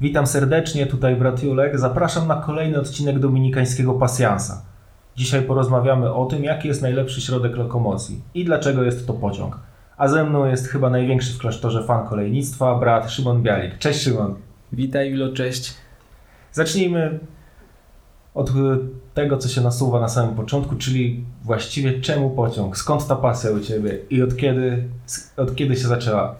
Witam serdecznie, tutaj brat Julek. Zapraszam na kolejny odcinek Dominikańskiego Pasjansa. Dzisiaj porozmawiamy o tym, jaki jest najlepszy środek lokomocji i dlaczego jest to pociąg. A ze mną jest chyba największy w klasztorze fan kolejnictwa, brat Szymon Bialik. Cześć Szymon. Witaj Julo, cześć. Zacznijmy od tego, co się nasuwa na samym początku, czyli właściwie czemu pociąg? Skąd ta pasja u Ciebie i od kiedy, od kiedy się zaczęła?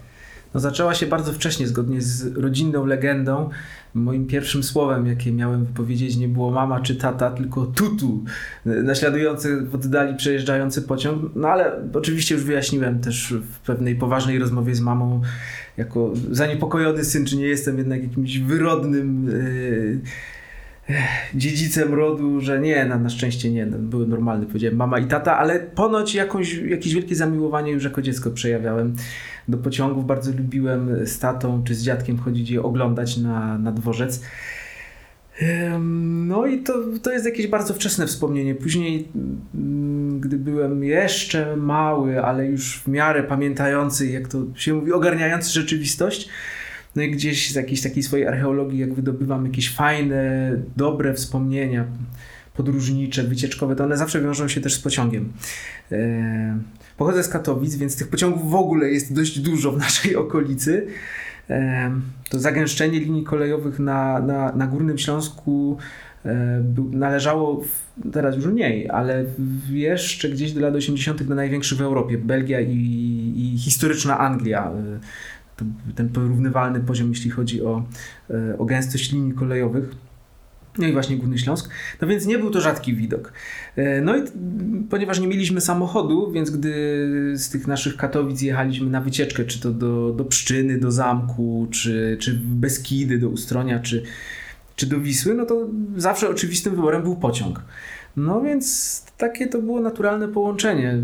No zaczęła się bardzo wcześnie, zgodnie z rodzinną legendą. Moim pierwszym słowem, jakie miałem wypowiedzieć, nie było mama czy tata, tylko tutu, naśladujący w oddali przejeżdżający pociąg. No ale oczywiście już wyjaśniłem też w pewnej poważnej rozmowie z mamą, jako zaniepokojony syn, czy nie jestem jednak jakimś wyrodnym. Yy, dziedzicem rodu, że nie, na, na szczęście nie, no, były normalne, powiedziałem mama i tata, ale ponoć jakąś, jakieś wielkie zamiłowanie już jako dziecko przejawiałem do pociągów. Bardzo lubiłem z tatą czy z dziadkiem chodzić je oglądać na, na dworzec. No i to, to jest jakieś bardzo wczesne wspomnienie. Później, mm, gdy byłem jeszcze mały, ale już w miarę pamiętający, jak to się mówi, ogarniający rzeczywistość, no i gdzieś z jakiejś takiej swojej archeologii, jak wydobywam jakieś fajne, dobre wspomnienia podróżnicze, wycieczkowe, to one zawsze wiążą się też z pociągiem. E, pochodzę z Katowic, więc tych pociągów w ogóle jest dość dużo w naszej okolicy. E, to zagęszczenie linii kolejowych na, na, na Górnym Śląsku e, należało, teraz już mniej, ale jeszcze gdzieś do lat 80. do największych w Europie. Belgia i, i historyczna Anglia ten porównywalny poziom, jeśli chodzi o, e, o gęstość linii kolejowych. No i właśnie Górny Śląsk. No więc nie był to rzadki widok. E, no i ponieważ nie mieliśmy samochodu, więc gdy z tych naszych Katowic jechaliśmy na wycieczkę, czy to do, do Pszczyny, do Zamku, czy, czy Beskidy, do Ustronia, czy, czy do Wisły, no to zawsze oczywistym wyborem był pociąg. No więc takie to było naturalne połączenie.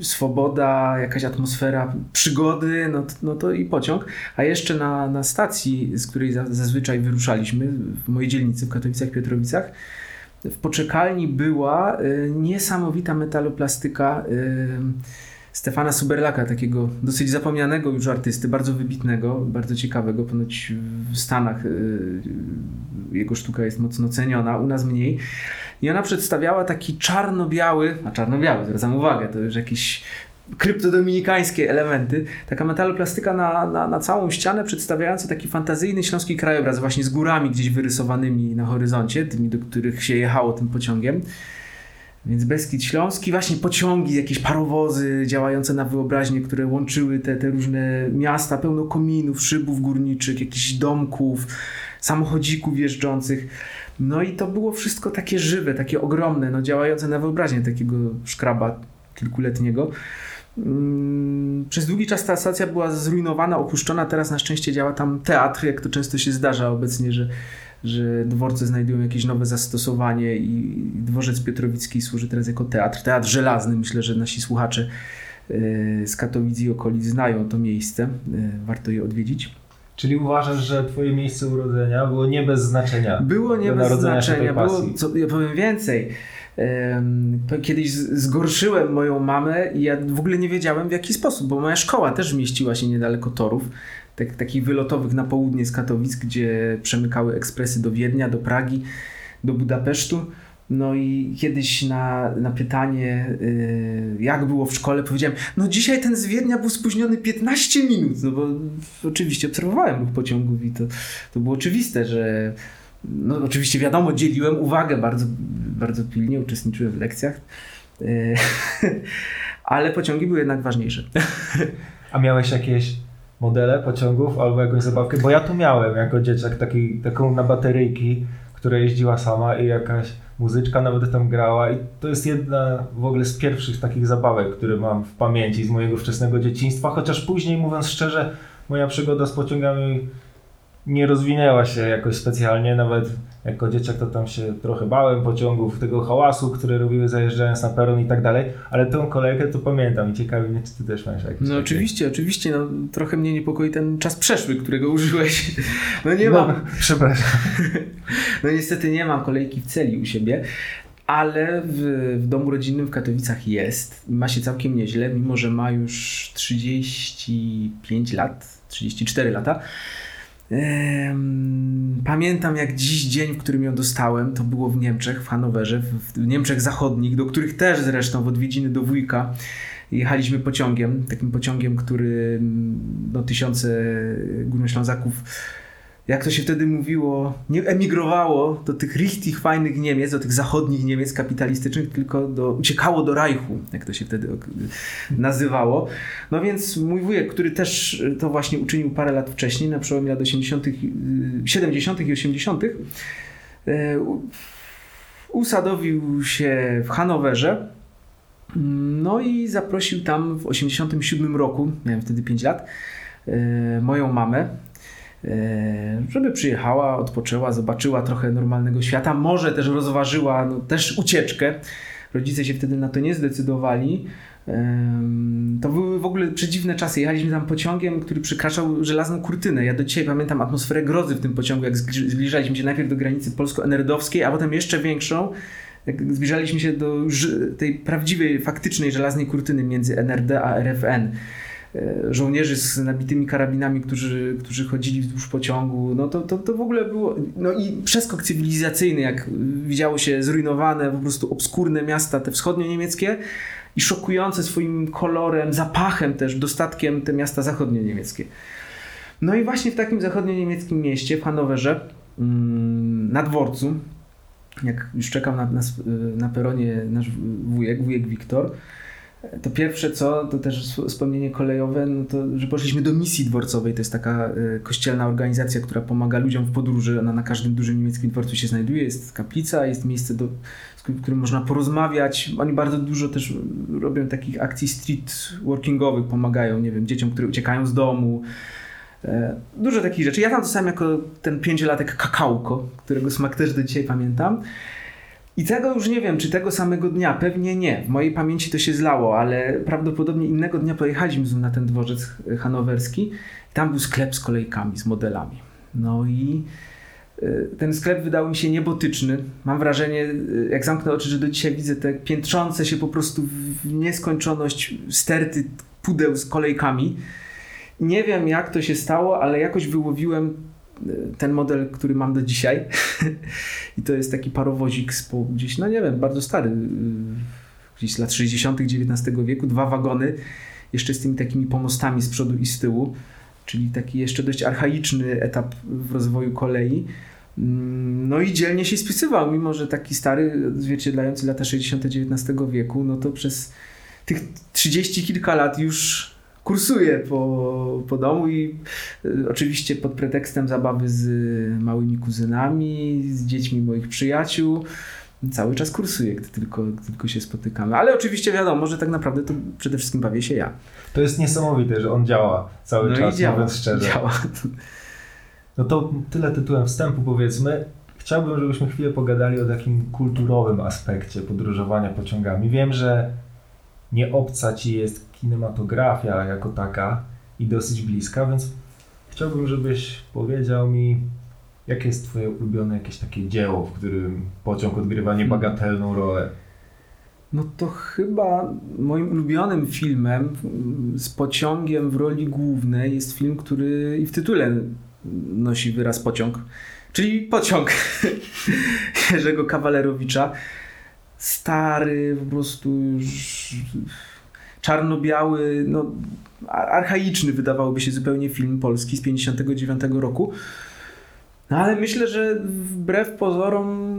Swoboda, jakaś atmosfera przygody, no, no to i pociąg. A jeszcze na, na stacji, z której zazwyczaj wyruszaliśmy, w mojej dzielnicy w Katowicach Piotrowicach, w poczekalni była y, niesamowita metaloplastyka y, Stefana Suberlaka, takiego dosyć zapomnianego już artysty, bardzo wybitnego, bardzo ciekawego. Ponoć w Stanach y, jego sztuka jest mocno ceniona, u nas mniej. I ona przedstawiała taki czarno-biały, a czarno-biały, zwracam uwagę, to już jakieś kryptodominikańskie elementy. Taka metaloplastyka na, na, na całą ścianę przedstawiająca taki fantazyjny śląski krajobraz właśnie z górami gdzieś wyrysowanymi na horyzoncie, tymi, do których się jechało tym pociągiem. Więc Beskid Śląski, właśnie pociągi, jakieś parowozy działające na wyobraźnię, które łączyły te, te różne miasta, pełno kominów, szybów górniczych, jakichś domków, samochodzików jeżdżących. No i to było wszystko takie żywe, takie ogromne, no działające na wyobraźnię takiego szkraba kilkuletniego. Mm, przez długi czas ta stacja była zrujnowana, opuszczona, teraz na szczęście działa tam teatr, jak to często się zdarza obecnie, że że dworce znajdują jakieś nowe zastosowanie i dworzec Piotrowicki służy teraz jako teatr. Teatr żelazny, myślę, że nasi słuchacze e, z Katowic i okolic znają to miejsce. E, warto je odwiedzić. Czyli uważasz, że twoje miejsce urodzenia było nie bez znaczenia? Było nie bez znaczenia. Było, co, ja powiem więcej. Kiedyś zgorszyłem moją mamę i ja w ogóle nie wiedziałem w jaki sposób, bo moja szkoła też mieściła się niedaleko torów tak, takich wylotowych na południe z Katowic, gdzie przemykały ekspresy do Wiednia, do Pragi, do Budapesztu. No i kiedyś na, na pytanie, yy, jak było w szkole, powiedziałem, no dzisiaj ten z Wiednia był spóźniony 15 minut, no bo oczywiście obserwowałem ruch pociągów i to, to było oczywiste, że no oczywiście wiadomo, dzieliłem uwagę bardzo, bardzo pilnie, uczestniczyłem w lekcjach, yy, ale pociągi były jednak ważniejsze. A miałeś jakieś modele pociągów albo jakąś zabawkę, bo ja tu miałem jako dzieciak taki, taką na bateryjki, która jeździła sama i jakaś muzyczka nawet tam grała i to jest jedna w ogóle z pierwszych takich zabawek, które mam w pamięci z mojego wczesnego dzieciństwa, chociaż później mówiąc szczerze, moja przygoda z pociągami nie rozwinęła się jakoś specjalnie, nawet jako dzieciak to tam się trochę bałem pociągów, tego hałasu, które robiły zajeżdżając na peron i tak dalej, ale tą kolejkę to pamiętam i ciekawi mnie, czy ty też masz jakieś No takie... oczywiście, oczywiście, no trochę mnie niepokoi ten czas przeszły, którego użyłeś. No nie no, mam. Przepraszam. No niestety nie mam kolejki w celi u siebie, ale w, w, domu rodzinnym w Katowicach jest. Ma się całkiem nieźle, mimo że ma już 35 lat, 34 lata. Pamiętam jak dziś dzień, w którym ją dostałem, to było w Niemczech, w Hanowerze, w Niemczech Zachodnich, do których też zresztą w odwiedziny do wujka jechaliśmy pociągiem, takim pociągiem, który no, tysiące górnoślązaków jak to się wtedy mówiło, nie emigrowało do tych richtig fajnych Niemiec, do tych zachodnich Niemiec kapitalistycznych, tylko do, uciekało do Reichu, jak to się wtedy nazywało. No więc mój wujek, który też to właśnie uczynił parę lat wcześniej, na przełomie lat 80., 70. i 80., e, usadowił się w Hanowerze. No i zaprosił tam w 87 roku, miałem wtedy 5 lat, e, moją mamę, żeby przyjechała, odpoczęła, zobaczyła trochę normalnego świata, może też rozważyła no, też ucieczkę. Rodzice się wtedy na to nie zdecydowali. To były w ogóle przedziwne czasy. Jechaliśmy tam pociągiem, który przekraczał żelazną kurtynę. Ja do dzisiaj pamiętam atmosferę grozy w tym pociągu, jak zbliżaliśmy się najpierw do granicy polsko-enerdowskiej, a potem jeszcze większą, jak zbliżaliśmy się do tej prawdziwej, faktycznej żelaznej kurtyny między NRD a RFN. E, żołnierzy z nabitymi karabinami, którzy, którzy chodzili wzdłuż pociągu, no to, to, to w ogóle było, no i przeskok cywilizacyjny, jak widziało się zrujnowane, po prostu obskurne miasta, te wschodnio-niemieckie i szokujące swoim kolorem, zapachem też, dostatkiem te miasta zachodnio-niemieckie. No i właśnie w takim zachodnio-niemieckim mieście, w Hanowerze, mm, na dworcu, jak już czekał na, na, na peronie nasz wujek, wujek Wiktor, to pierwsze co, to też wspomnienie kolejowe, no to, że poszliśmy do misji dworcowej. To jest taka y, kościelna organizacja, która pomaga ludziom w podróży. Ona na każdym dużym niemieckim dworcu się znajduje. Jest kaplica, jest miejsce, do, w którym można porozmawiać. Oni bardzo dużo też robią takich akcji street workingowych, pomagają, nie wiem, dzieciom, które uciekają z domu. E, dużo takich rzeczy. Ja tam dostałem jako ten pięciolatek kakałko, którego smak też do dzisiaj pamiętam. I tego już nie wiem, czy tego samego dnia, pewnie nie. W mojej pamięci to się zlało, ale prawdopodobnie innego dnia pojechaliśmy na ten dworzec hanowerski. Tam był sklep z kolejkami, z modelami. No i y, ten sklep wydał mi się niebotyczny. Mam wrażenie, y, jak zamknę oczy, że do dzisiaj widzę te piętrzące się po prostu w nieskończoność sterty pudeł z kolejkami. Nie wiem, jak to się stało, ale jakoś wyłowiłem ten model, który mam do dzisiaj. I to jest taki parowozik z gdzieś, no nie wiem, bardzo stary, y, gdzieś z lat 60. XIX wieku, dwa wagony, jeszcze z tymi takimi pomostami z przodu i z tyłu, czyli taki jeszcze dość archaiczny etap w rozwoju kolei. Mm, no i dzielnie się spisywał, mimo że taki stary, zwierciedlający lata 60. XIX wieku, no to przez tych 30 kilka lat już kursuje po, po domu i y, oczywiście pod pretekstem zabawy z małymi kuzynami, z dziećmi moich przyjaciół. Cały czas kursuje, gdy tylko, gdy tylko się spotykamy. Ale oczywiście wiadomo, że tak naprawdę to przede wszystkim bawię się ja. To jest niesamowite, że on działa cały no czas, działa, mówiąc szczerze. Działa. No to tyle tytułem wstępu powiedzmy. Chciałbym, żebyśmy chwilę pogadali o takim kulturowym aspekcie podróżowania pociągami. Wiem, że nie obca ci jest kinematografia jako taka i dosyć bliska, więc chciałbym, żebyś powiedział mi, jakie jest twoje ulubione jakieś takie dzieło, w którym pociąg odgrywa niebagatelną rolę? No to chyba moim ulubionym filmem z pociągiem w roli głównej jest film, który i w tytule nosi wyraz pociąg, czyli Pociąg Jerzego Kawalerowicza stary, po prostu już czarno-biały, no, archaiczny wydawałoby się zupełnie film polski z 59 roku. No ale myślę, że wbrew pozorom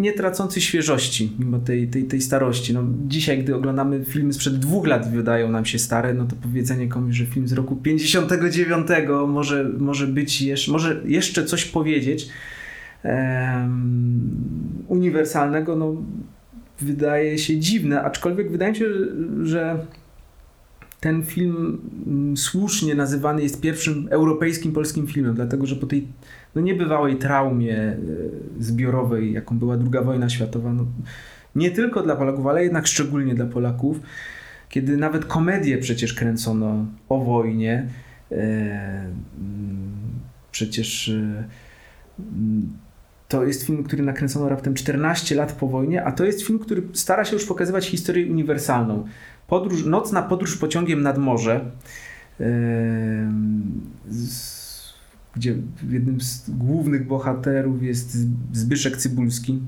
nie tracący świeżości, mimo tej, tej, tej starości. No, dzisiaj, gdy oglądamy filmy sprzed dwóch lat, wydają nam się stare, no to powiedzenie komuś, że film z roku 59 może, może być jeszcze, może jeszcze coś powiedzieć um, uniwersalnego, no wydaje się dziwne, aczkolwiek wydaje mi się, że ten film mm, słusznie nazywany jest pierwszym europejskim polskim filmem, dlatego że po tej no, niebywałej traumie e, zbiorowej, jaką była II wojna światowa, no, nie tylko dla Polaków, ale jednak szczególnie dla Polaków, kiedy nawet komedię przecież kręcono o wojnie, e, mm, przecież e, to jest film, który nakręcono raptem 14 lat po wojnie, a to jest film, który stara się już pokazywać historię uniwersalną. Podróż, nocna podróż pociągiem nad morze. gdzie jednym z głównych bohaterów jest Zbyszek Cybulski.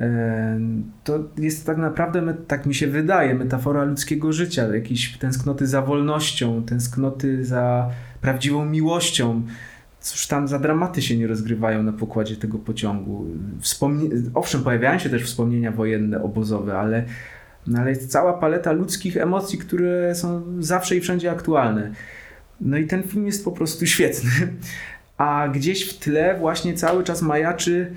E, to jest tak naprawdę, tak mi się wydaje, metafora ludzkiego życia, jakieś tęsknoty za wolnością, tęsknoty za prawdziwą miłością. Cóż tam za dramaty się nie rozgrywają na pokładzie tego pociągu. Wspomnie... Owszem, pojawiają się też wspomnienia wojenne, obozowe, ale, no ale jest cała paleta ludzkich emocji, które są zawsze i wszędzie aktualne. No i ten film jest po prostu świetny. A gdzieś w tle właśnie cały czas majaczy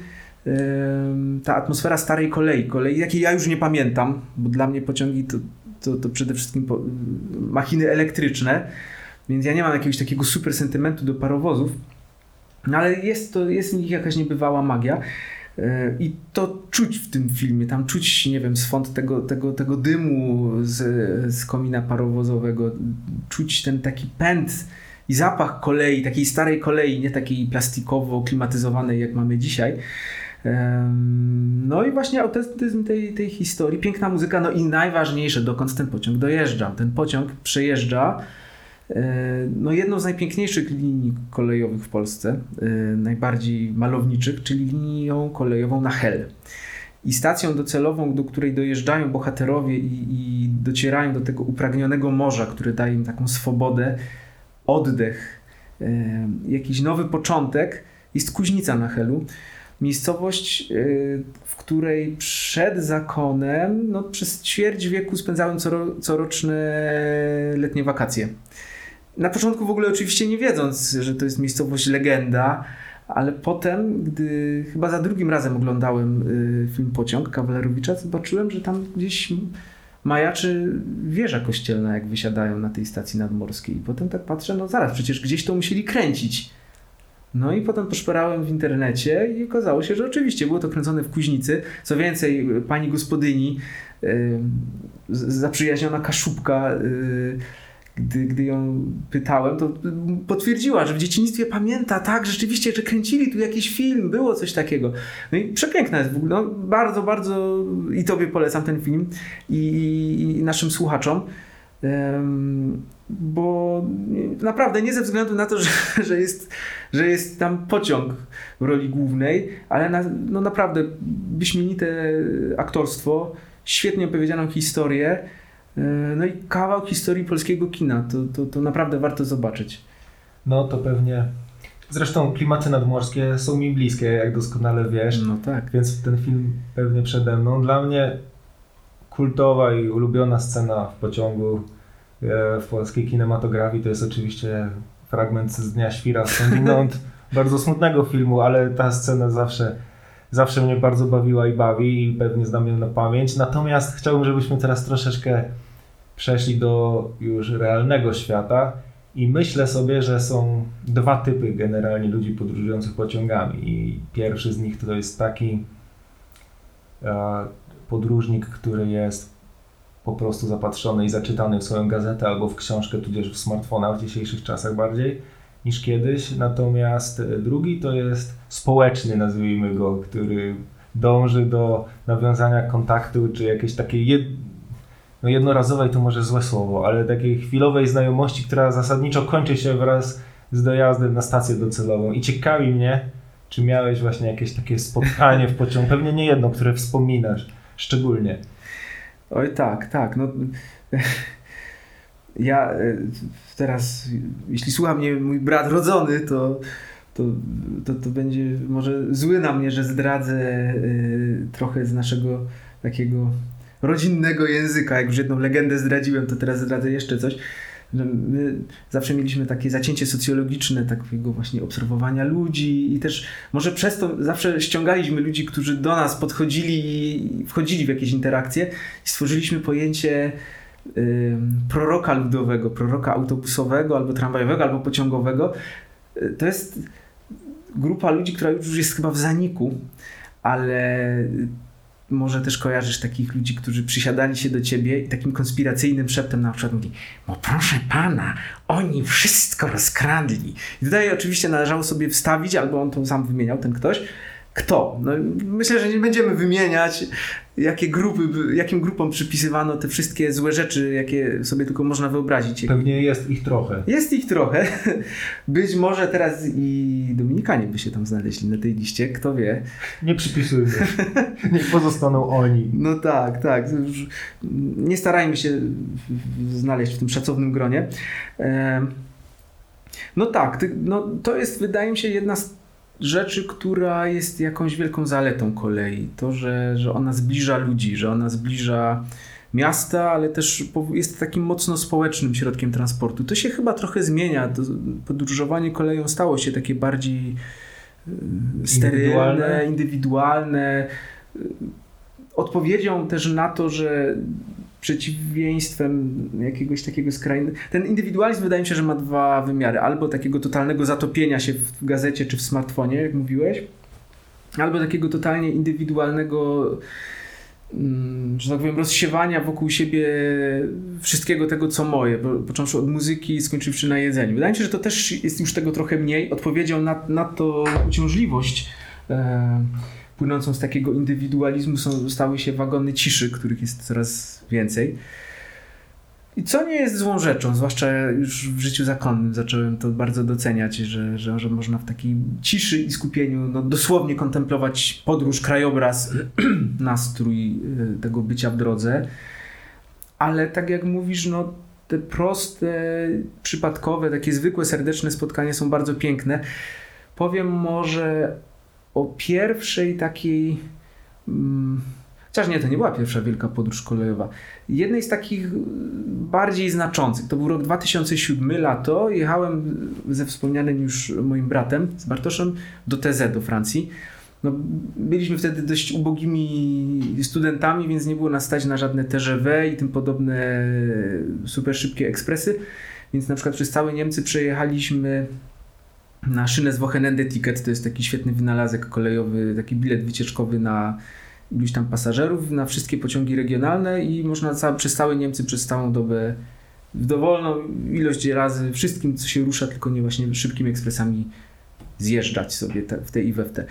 ta atmosfera starej kolei, kolei, jakiej ja już nie pamiętam, bo dla mnie pociągi to, to, to przede wszystkim po, machiny elektryczne, więc ja nie mam jakiegoś takiego super sentymentu do parowozów, no ale jest, to, jest w nich jakaś niebywała magia. I to czuć w tym filmie, tam czuć, nie wiem, swąd tego, tego, tego dymu z, z komina parowozowego, czuć ten taki pęd i zapach kolei, takiej starej kolei, nie takiej plastikowo klimatyzowanej, jak mamy dzisiaj. No i właśnie autentyzm tej, tej historii, piękna muzyka, no i najważniejsze, dokąd ten pociąg dojeżdża. Ten pociąg przejeżdża no jedną z najpiękniejszych linii kolejowych w Polsce, e, najbardziej malowniczych, czyli linią kolejową na Hel. I stacją docelową, do której dojeżdżają bohaterowie i, i docierają do tego upragnionego morza, które daje im taką swobodę, oddech, jakiś nowy początek, jest Kuźnica na Helu miejscowość, w której przed zakonem no, przez ćwierć wieku spędzałem coro, coroczne letnie wakacje. Na początku w ogóle oczywiście nie wiedząc, że to jest miejscowość legenda, ale potem, gdy chyba za drugim razem oglądałem y, film Pociąg Kawalerowicza, zobaczyłem, że tam gdzieś majaczy wieża kościelna, jak wysiadają na tej stacji nadmorskiej. I potem tak patrzę, no zaraz, przecież gdzieś to musieli kręcić. No i potem poszperałem w internecie i okazało się, że oczywiście było to kręcone w Kuźnicy. Co więcej, pani gospodyni, yy, zaprzyjaźniona Kaszubka, yy, gdy, gdy ją pytałem, to potwierdziła, że w dzieciństwie pamięta, tak, rzeczywiście, że kręcili tu jakiś film, było coś takiego. No i przepiękna jest w ogóle, no, bardzo, bardzo i tobie polecam ten film i, i naszym słuchaczom bo naprawdę nie ze względu na to, że, że, jest, że jest tam pociąg w roli głównej, ale na, no naprawdę wyśmienite aktorstwo, świetnie opowiedzianą historię, no i kawał historii polskiego kina. To, to, to naprawdę warto zobaczyć. No to pewnie. Zresztą klimaty nadmorskie są mi bliskie, jak doskonale wiesz. No tak. Więc ten film pewnie przede mną. Dla mnie kultowa i ulubiona scena w pociągu E, w polskiej kinematografii to jest oczywiście fragment z Dnia Świra skądinąd bardzo smutnego filmu, ale ta scena zawsze, zawsze mnie bardzo bawiła i bawi i pewnie znam ją na pamięć. Natomiast chciałbym, żebyśmy teraz troszeczkę przeszli do już realnego świata i myślę sobie, że są dwa typy generalnie ludzi podróżujących pociągami i pierwszy z nich to jest taki e, podróżnik, który jest po prostu zapatrzony i zaczytany w swoją gazetę albo w książkę, tudzież w smartfona w dzisiejszych czasach bardziej niż kiedyś. Natomiast e, drugi to jest społeczny, nazwijmy go, który dąży do nawiązania kontaktu, czy jakiejś takiej. No jednorazowej to może złe słowo, ale takiej chwilowej znajomości, która zasadniczo kończy się wraz z dojazdem na stację docelową. I ciekawi mnie, czy miałeś właśnie jakieś takie spotkanie w pociągu, pewnie nie jedno, które wspominasz szczególnie. Oj tak, tak. No, ja e, teraz, jeśli słucha mnie mój brat rodzony, to, to, to, to będzie może zły na mnie, że zdradzę y, trochę z naszego takiego rodzinnego języka. Jak już jedną legendę zdradziłem, to teraz zdradzę jeszcze coś. My zawsze mieliśmy takie zacięcie socjologiczne, takiego właśnie obserwowania ludzi i też może przez to zawsze ściągaliśmy ludzi, którzy do nas podchodzili i wchodzili w jakieś interakcje i stworzyliśmy pojęcie y, proroka ludowego, proroka autobusowego albo tramwajowego, albo pociągowego. Y, to jest grupa ludzi, która już jest chyba w zaniku, ale może też kojarzysz takich ludzi, którzy przysiadali się do ciebie i takim konspiracyjnym szeptem na przykład mówi, bo proszę pana, oni wszystko rozkradli. I tutaj oczywiście należało sobie wstawić, albo on to sam wymieniał, ten ktoś, kto. No, myślę, że nie będziemy wymieniać. Jakie grupy, jakim grupom przypisywano te wszystkie złe rzeczy, jakie sobie tylko można wyobrazić. Pewnie jest ich trochę. Jest ich trochę. Być może teraz i Dominikanie by się tam znaleźli na tej liście, kto wie. Nie przypisujmy. Niech pozostaną oni. No tak, tak. Nie starajmy się znaleźć w tym szacownym gronie. No tak, no to jest wydaje mi się jedna z rzeczy, która jest jakąś wielką zaletą kolei. To, że, że ona zbliża ludzi, że ona zbliża miasta, ale też jest takim mocno społecznym środkiem transportu. To się chyba trochę zmienia. Podróżowanie koleją stało się takie bardziej e, sterylne, indywidualne. indywidualne. Odpowiedzią też na to, że przeciwieństwem jakiegoś takiego skrajnego. Ten indywidualizm wydaje mi się, że ma dwa wymiary. Albo takiego totalnego zatopienia się w gazecie czy w smartfonie, jak mówiłeś, albo takiego totalnie indywidualnego mm, że tak powiem, rozsiewania wokół siebie wszystkiego tego, co moje, począwszy od muzyki, skończywszy na jedzeniu. Wydaje mi się, że to też jest już tego trochę mniej. Odpowiedzią na, na to uciążliwość e, płynącą z takiego indywidualizmu są, stały się wagony ciszy, których jest coraz więcej. I co nie jest złą rzeczą, zwłaszcza już w życiu zakonnym zacząłem to bardzo doceniać, że, że, że można w takiej ciszy i skupieniu no, dosłownie kontemplować podróż, krajobraz, nastrój y, tego bycia w drodze. Ale tak jak mówisz, no, te proste, przypadkowe, takie zwykłe, serdeczne spotkania są bardzo piękne. Powiem może o pierwszej takiej. Hmm, chociaż nie, to nie była pierwsza wielka podróż kolejowa. Jednej z takich bardziej znaczących. To był rok 2007, lato. Jechałem ze wspomnianym już moim bratem, z Bartoszem, do TZ, do Francji. No, byliśmy wtedy dość ubogimi studentami, więc nie było nas stać na żadne TGV i tym podobne super szybkie ekspresy. Więc na przykład przez całe Niemcy przejechaliśmy na szynę z Wochenende Ticket, to jest taki świetny wynalazek kolejowy, taki bilet wycieczkowy na iluś tam pasażerów, na wszystkie pociągi regionalne i można ca przez całe Niemcy przez całą dobę w dowolną ilość razy wszystkim, co się rusza, tylko nie właśnie szybkimi ekspresami zjeżdżać sobie te, w te i we w te.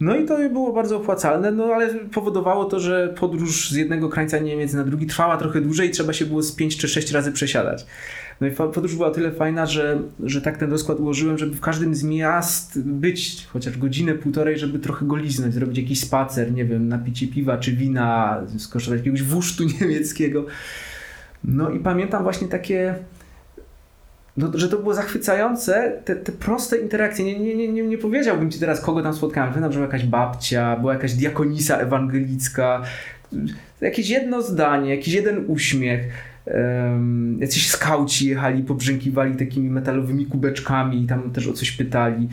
No i to było bardzo opłacalne, no ale powodowało to, że podróż z jednego krańca Niemiec na drugi trwała trochę dłużej i trzeba się było z 5 czy 6 razy przesiadać. No i podróż była tyle fajna, że, że tak ten rozkład ułożyłem, żeby w każdym z miast być chociaż godzinę, półtorej, żeby trochę go liznąć, zrobić jakiś spacer, nie wiem, napicie piwa czy wina, skosztować jakiegoś wusztu niemieckiego. No i pamiętam właśnie takie no, że to było zachwycające, te, te proste interakcje. Nie, nie, nie, nie powiedziałbym ci teraz, kogo tam spotkałem. Pamiętam, że była jakaś babcia, była jakaś diakonisa ewangelicka, jakieś jedno zdanie, jakiś jeden uśmiech. Um, jacyś skauci jechali, pobrzękiwali takimi metalowymi kubeczkami i tam też o coś pytali.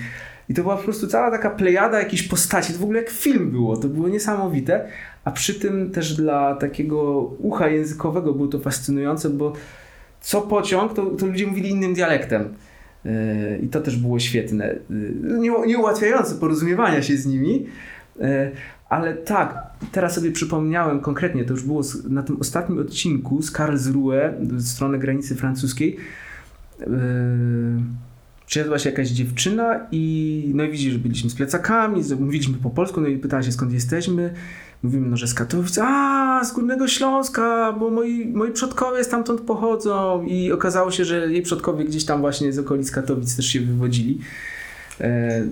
I to była po prostu cała taka plejada jakiejś postaci. To w ogóle jak film było. To było niesamowite. A przy tym też dla takiego ucha językowego było to fascynujące, bo co pociąg, to, to ludzie mówili innym dialektem. Yy, I to też było świetne. Yy, nie, nie ułatwiające porozumiewania się z nimi, ale tak, teraz sobie przypomniałem konkretnie, to już było na tym ostatnim odcinku z Karlsruhe, z strony granicy francuskiej. Przyjadła się jakaś dziewczyna i no i widzisz, że byliśmy z plecakami, mówiliśmy po polsku, no i pytała się skąd jesteśmy. Mówimy, no, że z Katowic, a z Górnego Śląska, bo moi, moi przodkowie stamtąd pochodzą i okazało się, że jej przodkowie gdzieś tam właśnie z okolic Katowic też się wywodzili. E,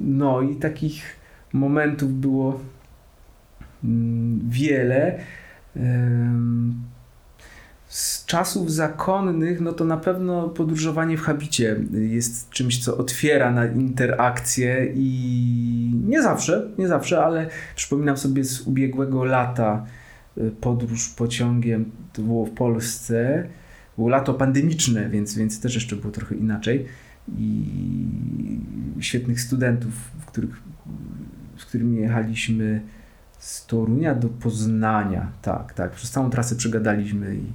no i takich momentów było mm, wiele. Z czasów zakonnych, no to na pewno podróżowanie w habicie jest czymś, co otwiera na interakcję i nie zawsze, nie zawsze, ale przypominam sobie z ubiegłego lata y, podróż pociągiem, to było w Polsce, było lato pandemiczne, więc, więc też jeszcze było trochę inaczej. I świetnych studentów, w których, z którymi jechaliśmy z Torunia do Poznania, tak, tak, przez całą trasę przegadaliśmy i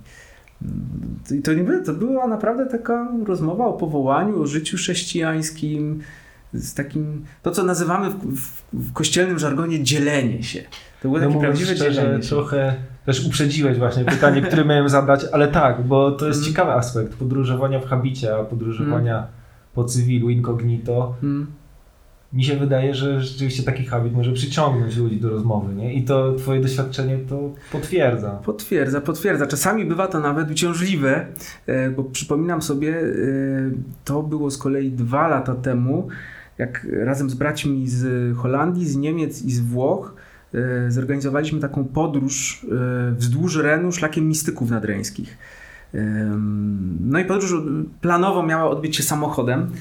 i to, nie, to była naprawdę taka rozmowa o powołaniu, o życiu chrześcijańskim, z takim, to co nazywamy w, w, w kościelnym żargonie dzielenie się. To było no takie prawdziwe szczerze, dzielenie się. trochę też uprzedziłeś właśnie pytanie, które miałem zadać, ale tak, bo to jest mm. ciekawy aspekt podróżowania w habicie, a podróżowania mm. po cywilu, incognito. Mm. Mi się wydaje, że rzeczywiście taki habit może przyciągnąć ludzi do rozmowy, nie? I to twoje doświadczenie to potwierdza. Potwierdza, potwierdza. Czasami bywa to nawet uciążliwe, e, bo przypominam sobie, e, to było z kolei dwa lata temu, jak razem z braćmi z Holandii, z Niemiec i z Włoch e, zorganizowaliśmy taką podróż wzdłuż Renu szlakiem mistyków nadreńskich. No i podróż planowo miała odbyć się samochodem.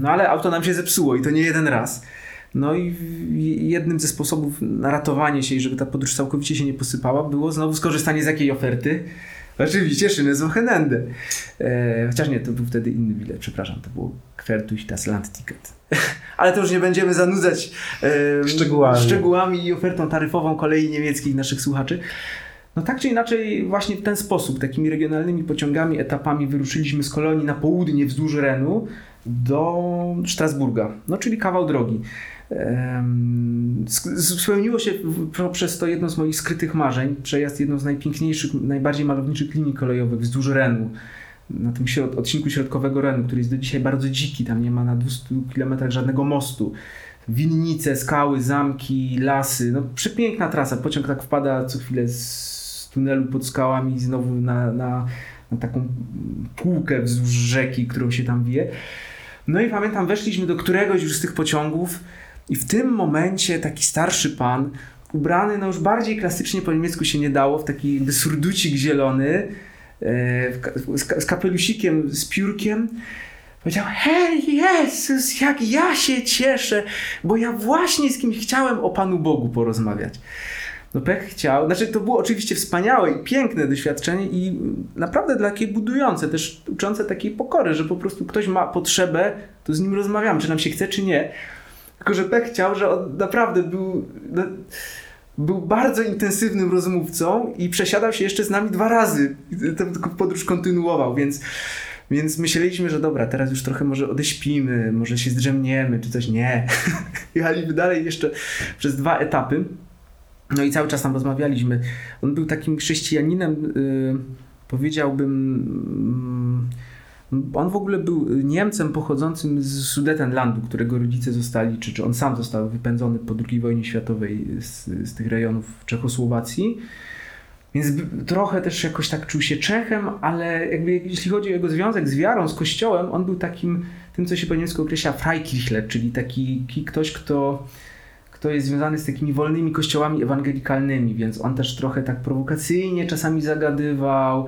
No ale auto nam się zepsuło i to nie jeden raz. No i jednym ze sposobów na ratowanie się i żeby ta podróż całkowicie się nie posypała było znowu skorzystanie z jakiej oferty? Oczywiście szyny z Wochenende. E, chociaż nie, to był wtedy inny bilet, przepraszam, to było Kwertuś das Landticket. Ale to już nie będziemy zanudzać e, szczegółami. szczegółami i ofertą taryfową kolei niemieckich naszych słuchaczy. No tak czy inaczej, właśnie w ten sposób, takimi regionalnymi pociągami, etapami wyruszyliśmy z kolonii na południe wzdłuż Renu do Strasburga, no czyli kawał drogi. Spełniło się przez to jedno z moich skrytych marzeń, przejazd jedną z najpiękniejszych, najbardziej malowniczych linii kolejowych wzdłuż Renu, na tym odcinku środkowego Renu, który jest do dzisiaj bardzo dziki, tam nie ma na 200 km żadnego mostu. Winnice, skały, zamki, lasy, no przepiękna trasa, pociąg tak wpada co chwilę z tunelu pod skałami znowu na, na, na taką półkę wzdłuż rzeki, którą się tam wie. No i pamiętam, weszliśmy do któregoś już z tych pociągów i w tym momencie taki starszy pan, ubrany no już bardziej klasycznie po niemiecku się nie dało, w taki surducik zielony, e, z kapelusikiem, z piórkiem, Powiedział, hej Jezus, jak ja się cieszę, bo ja właśnie z kimś chciałem o Panu Bogu porozmawiać. No pech chciał, znaczy to było oczywiście wspaniałe i piękne doświadczenie i naprawdę dla takiej budujące, też uczące takiej pokory, że po prostu ktoś ma potrzebę, to z nim rozmawiam, czy nam się chce, czy nie. Tylko, że pech chciał, że on naprawdę był... No, był bardzo intensywnym rozmówcą i przesiadał się jeszcze z nami dwa razy. Tę podróż kontynuował, więc, więc myśleliśmy, że dobra, teraz już trochę może odeśpimy, może się zdrzemniemy, czy coś. Nie. Jechaliśmy dalej jeszcze przez dwa etapy. No i cały czas tam rozmawialiśmy. On był takim chrześcijaninem, yy, powiedziałbym. Yy, on w ogóle był Niemcem pochodzącym z Sudetenlandu, którego rodzice zostali, czy, czy on sam został wypędzony po II wojnie światowej z, z tych rejonów Czechosłowacji. Więc trochę też jakoś tak czuł się Czechem, ale jakby jeśli chodzi o jego związek z wiarą, z kościołem, on był takim, tym co się po niemiecku określa Freikirchler, czyli taki ktoś, kto kto jest związany z takimi wolnymi kościołami ewangelikalnymi, więc on też trochę tak prowokacyjnie czasami zagadywał.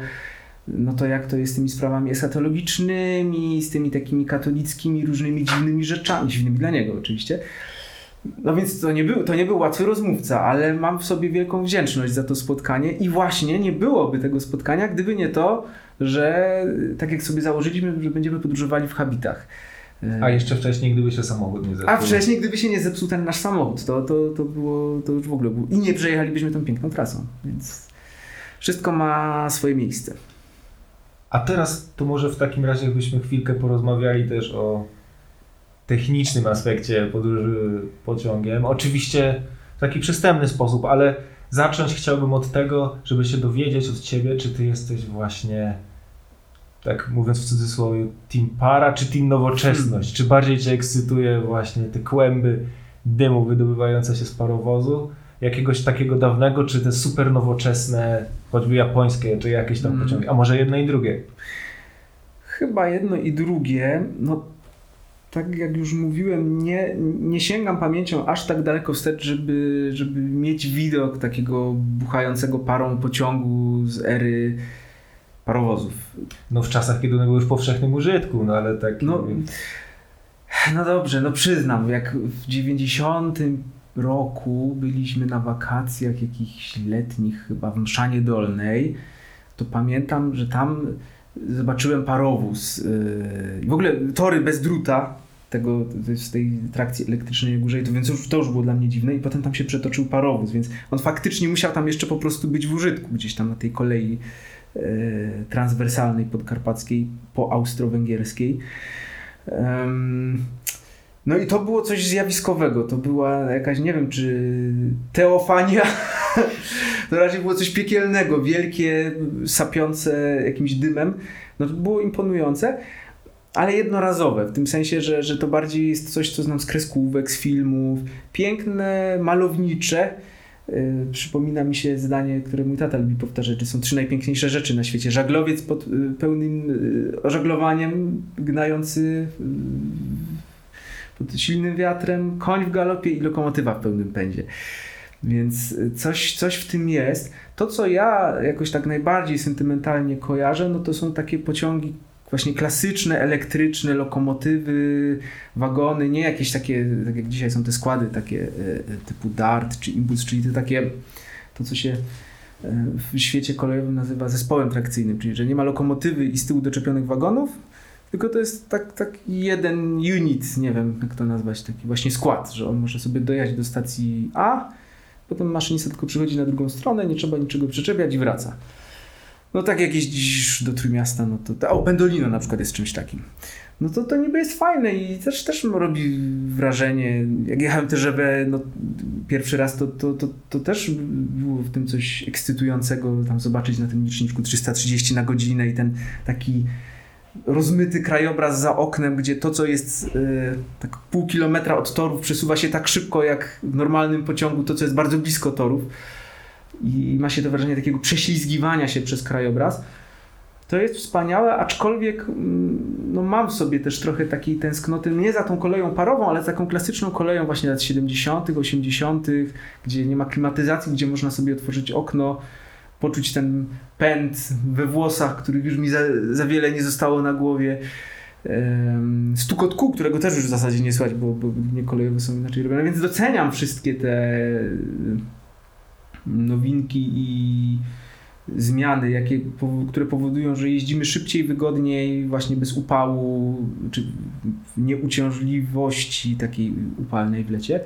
No to jak to jest z tymi sprawami esatologicznymi, z tymi takimi katolickimi różnymi dziwnymi rzeczami, dziwnymi dla niego oczywiście. No więc to nie, był, to nie był łatwy rozmówca, ale mam w sobie wielką wdzięczność za to spotkanie i właśnie nie byłoby tego spotkania, gdyby nie to, że tak jak sobie założyliśmy, że będziemy podróżowali w habitach. A jeszcze wcześniej, gdyby się samochód nie zepsuł. A wcześniej, gdyby się nie zepsuł ten nasz samochód, to, to, to, było, to już w ogóle było. I nie przejechalibyśmy tą piękną trasą, więc wszystko ma swoje miejsce. A teraz to może w takim razie byśmy chwilkę porozmawiali też o technicznym aspekcie podróży pociągiem. Oczywiście w taki przystępny sposób, ale zacząć chciałbym od tego, żeby się dowiedzieć od Ciebie, czy Ty jesteś właśnie tak mówiąc w cudzysłowie, team para czy team nowoczesność? Hmm. Czy bardziej Cię ekscytuje właśnie te kłęby dymu wydobywające się z parowozu? Jakiegoś takiego dawnego, czy te super nowoczesne, choćby japońskie, czy jakieś tam hmm. pociągi? A może jedno i drugie? Chyba jedno i drugie. No tak jak już mówiłem, nie, nie sięgam pamięcią aż tak daleko wstecz, żeby, żeby mieć widok takiego buchającego parą pociągu z ery parowozów. No w czasach, kiedy one były w powszechnym użytku, no ale tak... No, no dobrze, no przyznam, jak w 90 roku byliśmy na wakacjach jakichś letnich chyba w Mszanie Dolnej, to pamiętam, że tam zobaczyłem parowóz. Yy, w ogóle tory bez druta, tego, z tej trakcji elektrycznej górze, to więc już, to już było dla mnie dziwne i potem tam się przetoczył parowóz, więc on faktycznie musiał tam jeszcze po prostu być w użytku, gdzieś tam na tej kolei transwersalnej podkarpackiej po austro-węgierskiej. No i to było coś zjawiskowego. To była jakaś, nie wiem, czy teofania. to raczej było coś piekielnego, wielkie, sapiące jakimś dymem. No to było imponujące. ale jednorazowe, w tym sensie, że, że to bardziej jest coś, co znam z kreskówek, z filmów. Piękne, malownicze. Yy, przypomina mi się zdanie, które mój tata lubi powtarzać, że są trzy najpiękniejsze rzeczy na świecie. Żaglowiec pod yy, pełnym yy, ożaglowaniem, gnający pod silnym wiatrem, koń w galopie i lokomotywa w pełnym pędzie. Więc coś, coś w tym jest. To, co ja jakoś tak najbardziej sentymentalnie kojarzę, no to są takie pociągi właśnie klasyczne, elektryczne lokomotywy, wagony, nie jakieś takie, tak jak dzisiaj są te składy takie e, typu DART czy Imbus, czyli to takie, to co się e, w świecie kolejowym nazywa zespołem trakcyjnym, czyli że nie ma lokomotywy i z tyłu doczepionych wagonów, tylko to jest tak, tak jeden unit, nie wiem jak to nazwać, taki właśnie skład, że on może sobie dojechać do stacji A, potem maszynista tylko przychodzi na drugą stronę, nie trzeba niczego przyczepiać i wraca. No tak jak jeździsz do Trójmiasta, no to... O, Pendolino na przykład jest czymś takim. No to to niby jest fajne i też, też robi wrażenie. Jak jechałem też, żeby no, pierwszy raz, to, to, to, to też było w tym coś ekscytującego, tam zobaczyć na tym liczniczku 330 na godzinę i ten taki rozmyty krajobraz za oknem, gdzie to, co jest yy, tak pół kilometra od torów, przesuwa się tak szybko, jak w normalnym pociągu, to, co jest bardzo blisko torów i ma się to wrażenie takiego prześlizgiwania się przez krajobraz. To jest wspaniałe, aczkolwiek mm, no, mam w sobie też trochę takiej tęsknoty, nie za tą koleją parową, ale za taką klasyczną koleją właśnie lat 70., 80., gdzie nie ma klimatyzacji, gdzie można sobie otworzyć okno, poczuć ten pęd we włosach, których już mi za, za wiele nie zostało na głowie. Stukot kół, którego też już w zasadzie nie słychać, bo, bo kolejowe są inaczej robione, więc doceniam wszystkie te nowinki i zmiany, jakie, które powodują, że jeździmy szybciej, wygodniej, właśnie bez upału, czy nieuciążliwości takiej upalnej w lecie.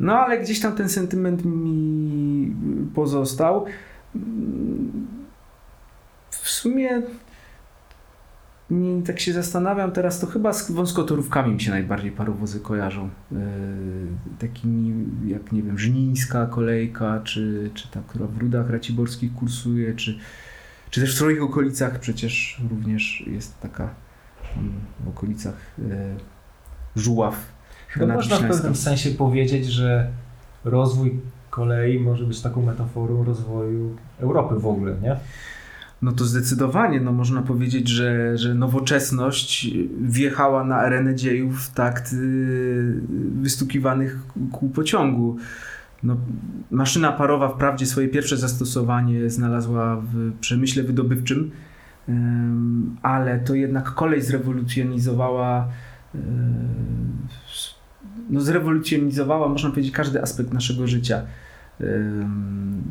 No ale gdzieś tam ten sentyment mi pozostał. W sumie tak się zastanawiam teraz, to chyba z wąskotorówkami mi się najbardziej parowozy kojarzą. Yy, takimi jak, nie wiem, Żnińska kolejka, czy, czy ta, która w Rudach Raciborskich kursuje, czy, czy też w swoich okolicach przecież również jest taka w okolicach yy, Żuław. Chyba można w pewnym sensie powiedzieć, że rozwój kolei może być taką metaforą rozwoju Europy w ogóle, nie? No to zdecydowanie, no można powiedzieć, że, że nowoczesność wjechała na arenę dziejów w takt y, wystukiwanych kół pociągu. No, maszyna parowa wprawdzie swoje pierwsze zastosowanie znalazła w przemyśle wydobywczym, ale to jednak kolej zrewolucjonizowała no zrewolucjonizowała, można powiedzieć, każdy aspekt naszego życia.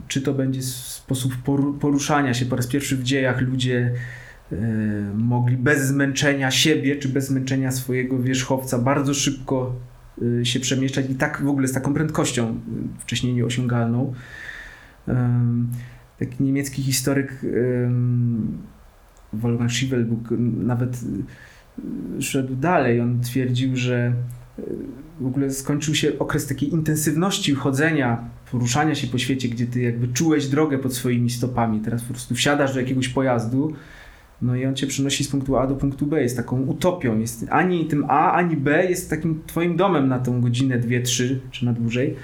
Czy to będzie sposób poruszania się po raz pierwszy w dziejach ludzie mogli bez zmęczenia siebie, czy bez zmęczenia swojego wierzchowca bardzo szybko y, się przemieszczać i tak w ogóle z taką prędkością y, wcześniej nieosiągalną. Taki niemiecki historyk Wolfgang Schivel nawet y, szedł dalej. On twierdził, że w ogóle skończył się okres takiej intensywności chodzenia, poruszania się po świecie, gdzie ty jakby czułeś drogę pod swoimi stopami. Teraz po prostu wsiadasz do jakiegoś pojazdu, no i on cię przenosi z punktu A do punktu B. Jest taką utopią. Jest ani tym A, ani B jest takim twoim domem na tą godzinę, dwie, trzy, czy na dłużej.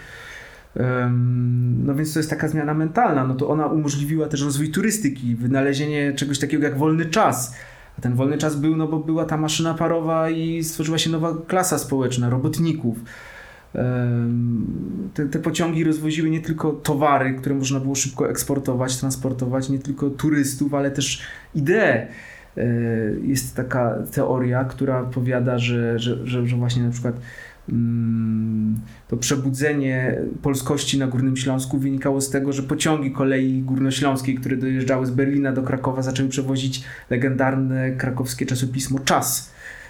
No więc to jest taka zmiana mentalna. No to ona umożliwiła też rozwój turystyki, wynalezienie czegoś takiego jak wolny czas a ten wolny czas był, no bo była ta maszyna parowa i stworzyła się nowa klasa społeczna, robotników. Te, te, pociągi rozwoziły nie tylko towary, które można było szybko eksportować, transportować, nie tylko turystów, ale też idee. Jest taka teoria, która powiada, że, że, że, że właśnie na przykład Mm, to przebudzenie polskości na Górnym Śląsku wynikało z tego, że pociągi kolei górnośląskiej, które dojeżdżały z Berlina do Krakowa, zaczęły przewozić legendarne krakowskie czasopismo Czas, e,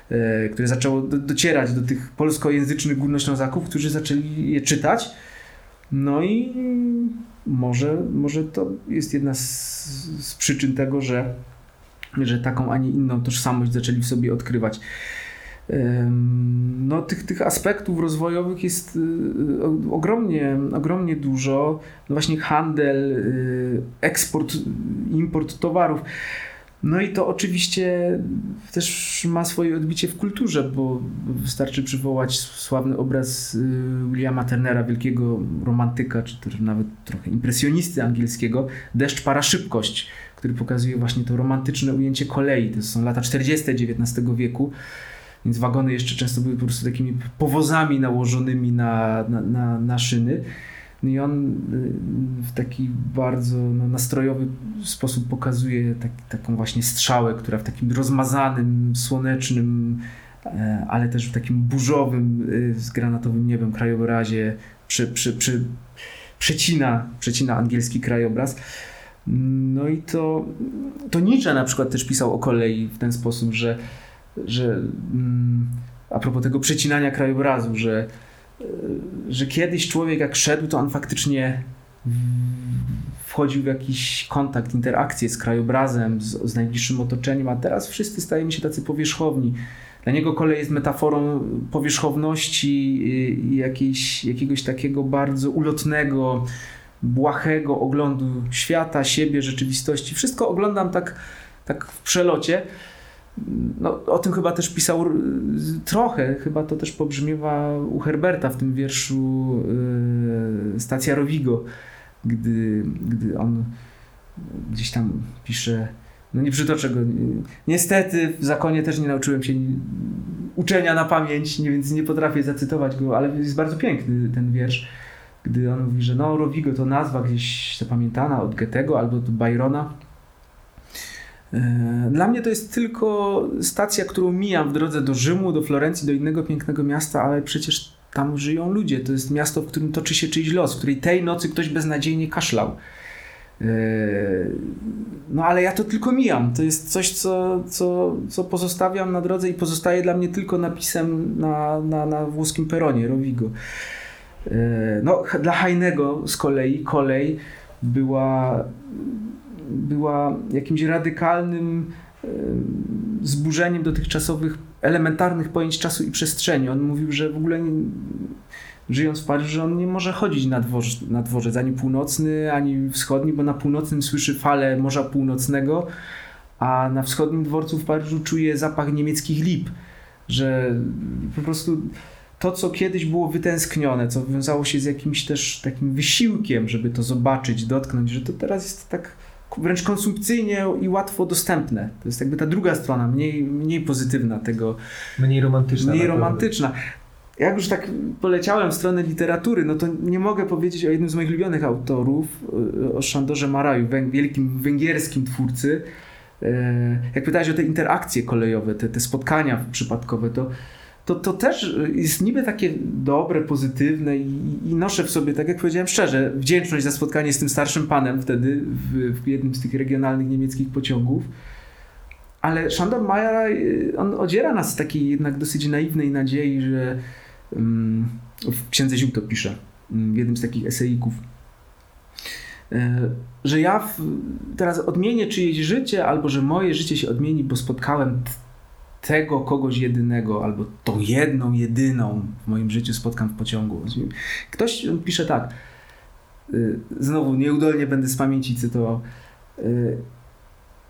które zaczęło docierać do tych polskojęzycznych górnoślązaków, którzy zaczęli je czytać. No i może, może to jest jedna z, z przyczyn tego, że, że taką, a nie inną tożsamość zaczęli w sobie odkrywać. No, tych, tych aspektów rozwojowych jest y, y, ogromnie, ogromnie dużo. No właśnie handel, y, eksport, import towarów. No i to oczywiście też ma swoje odbicie w kulturze, bo wystarczy przywołać sławny obraz y, Williama Turnera, wielkiego romantyka, czy też nawet trochę impresjonisty angielskiego, Deszcz para szybkość, który pokazuje właśnie to romantyczne ujęcie kolei. To są lata 40. XIX wieku, więc wagony jeszcze często były po prostu takimi powozami nałożonymi na, na, na, na szyny. No i on y, w taki bardzo no, nastrojowy sposób pokazuje tak, taką właśnie strzałę, która w takim rozmazanym, słonecznym, e, ale też w takim burzowym, y, z granatowym niebem krajobrazie przy, przy, przy, przecina, przecina angielski krajobraz. No i to, to Nietzsche na przykład też pisał o kolei w ten sposób, że, że mm, a propos tego przecinania krajobrazu, że że kiedyś człowiek jak szedł, to on faktycznie wchodził w jakiś kontakt, interakcję z krajobrazem, z, z najbliższym otoczeniem, a teraz wszyscy stajemy się tacy powierzchowni. Dla niego kolej jest metaforą powierzchowności i jakiejś, jakiegoś takiego bardzo ulotnego, błahego oglądu świata, siebie, rzeczywistości. Wszystko oglądam tak, tak w przelocie no, o tym chyba też pisał trochę, chyba to też pobrzmiewa u Herberta w tym wierszu yy, Stacja Rovigo, gdy, gdy on gdzieś tam pisze, no nie przytoczę go, niestety w zakonie też nie nauczyłem się uczenia na pamięć, więc nie potrafię zacytować go, ale jest bardzo piękny ten wiersz, gdy on mówi, że no Rovigo to nazwa gdzieś zapamiętana od Goethego albo od Byrona, dla mnie to jest tylko stacja, którą mijam w drodze do Rzymu, do Florencji, do innego pięknego miasta, ale przecież tam żyją ludzie. To jest miasto, w którym toczy się czyjś los, w której tej nocy ktoś beznadziejnie kaszlał. E, no ale ja to tylko mijam. To jest coś, co, co, co pozostawiam na drodze i pozostaje dla mnie tylko napisem na, na, na włoskim peronie Rovigo. E, no, dla Hajnego z kolei kolej była była jakimś radykalnym zburzeniem dotychczasowych elementarnych pojęć czasu i przestrzeni. On mówił, że w ogóle nie, żyjąc w Paryżu, on nie może chodzić na, na dworzec ani północny, ani wschodni, bo na północnym słyszy falę Morza Północnego, a na wschodnim dworcu w Paryżu czuje zapach niemieckich lip, że po prostu to, co kiedyś było wytęsknione, co wiązało się z jakimś też takim wysiłkiem, żeby to zobaczyć, dotknąć, że to teraz jest tak wręcz konsumpcyjnie i łatwo dostępne. To jest jakby ta druga strona, mniej, mniej pozytywna tego. Mniej romantyczna. Mniej romantyczna. Jak już tak poleciałem w stronę literatury, no to nie mogę powiedzieć o jednym z moich ulubionych autorów, o Szandorze Maraju, wielkim węgierskim twórcy. E, jak pytałeś o te interakcje kolejowe, te, te spotkania przypadkowe, to to, to też jest niby takie dobre, pozytywne i, i, noszę w sobie, tak jak powiedziałem szczerze, wdzięczność za spotkanie z tym starszym panem wtedy w, w jednym z tych regionalnych niemieckich pociągów. Ale Szandor Mayer, y, on odziera nas z takiej jednak dosyć naiwnej nadziei, że um, w Księdze Ziół to pisze, um, w jednym z takich eseików, e, że ja w, teraz odmienię czyjeś życie, albo że moje życie się odmieni, bo spotkałem tego kogoś jedynego, albo tą jedną, jedyną w moim życiu spotkam w pociągu. Ktoś pisze tak, y, znowu nieudolnie będę z pamięci cytował, y,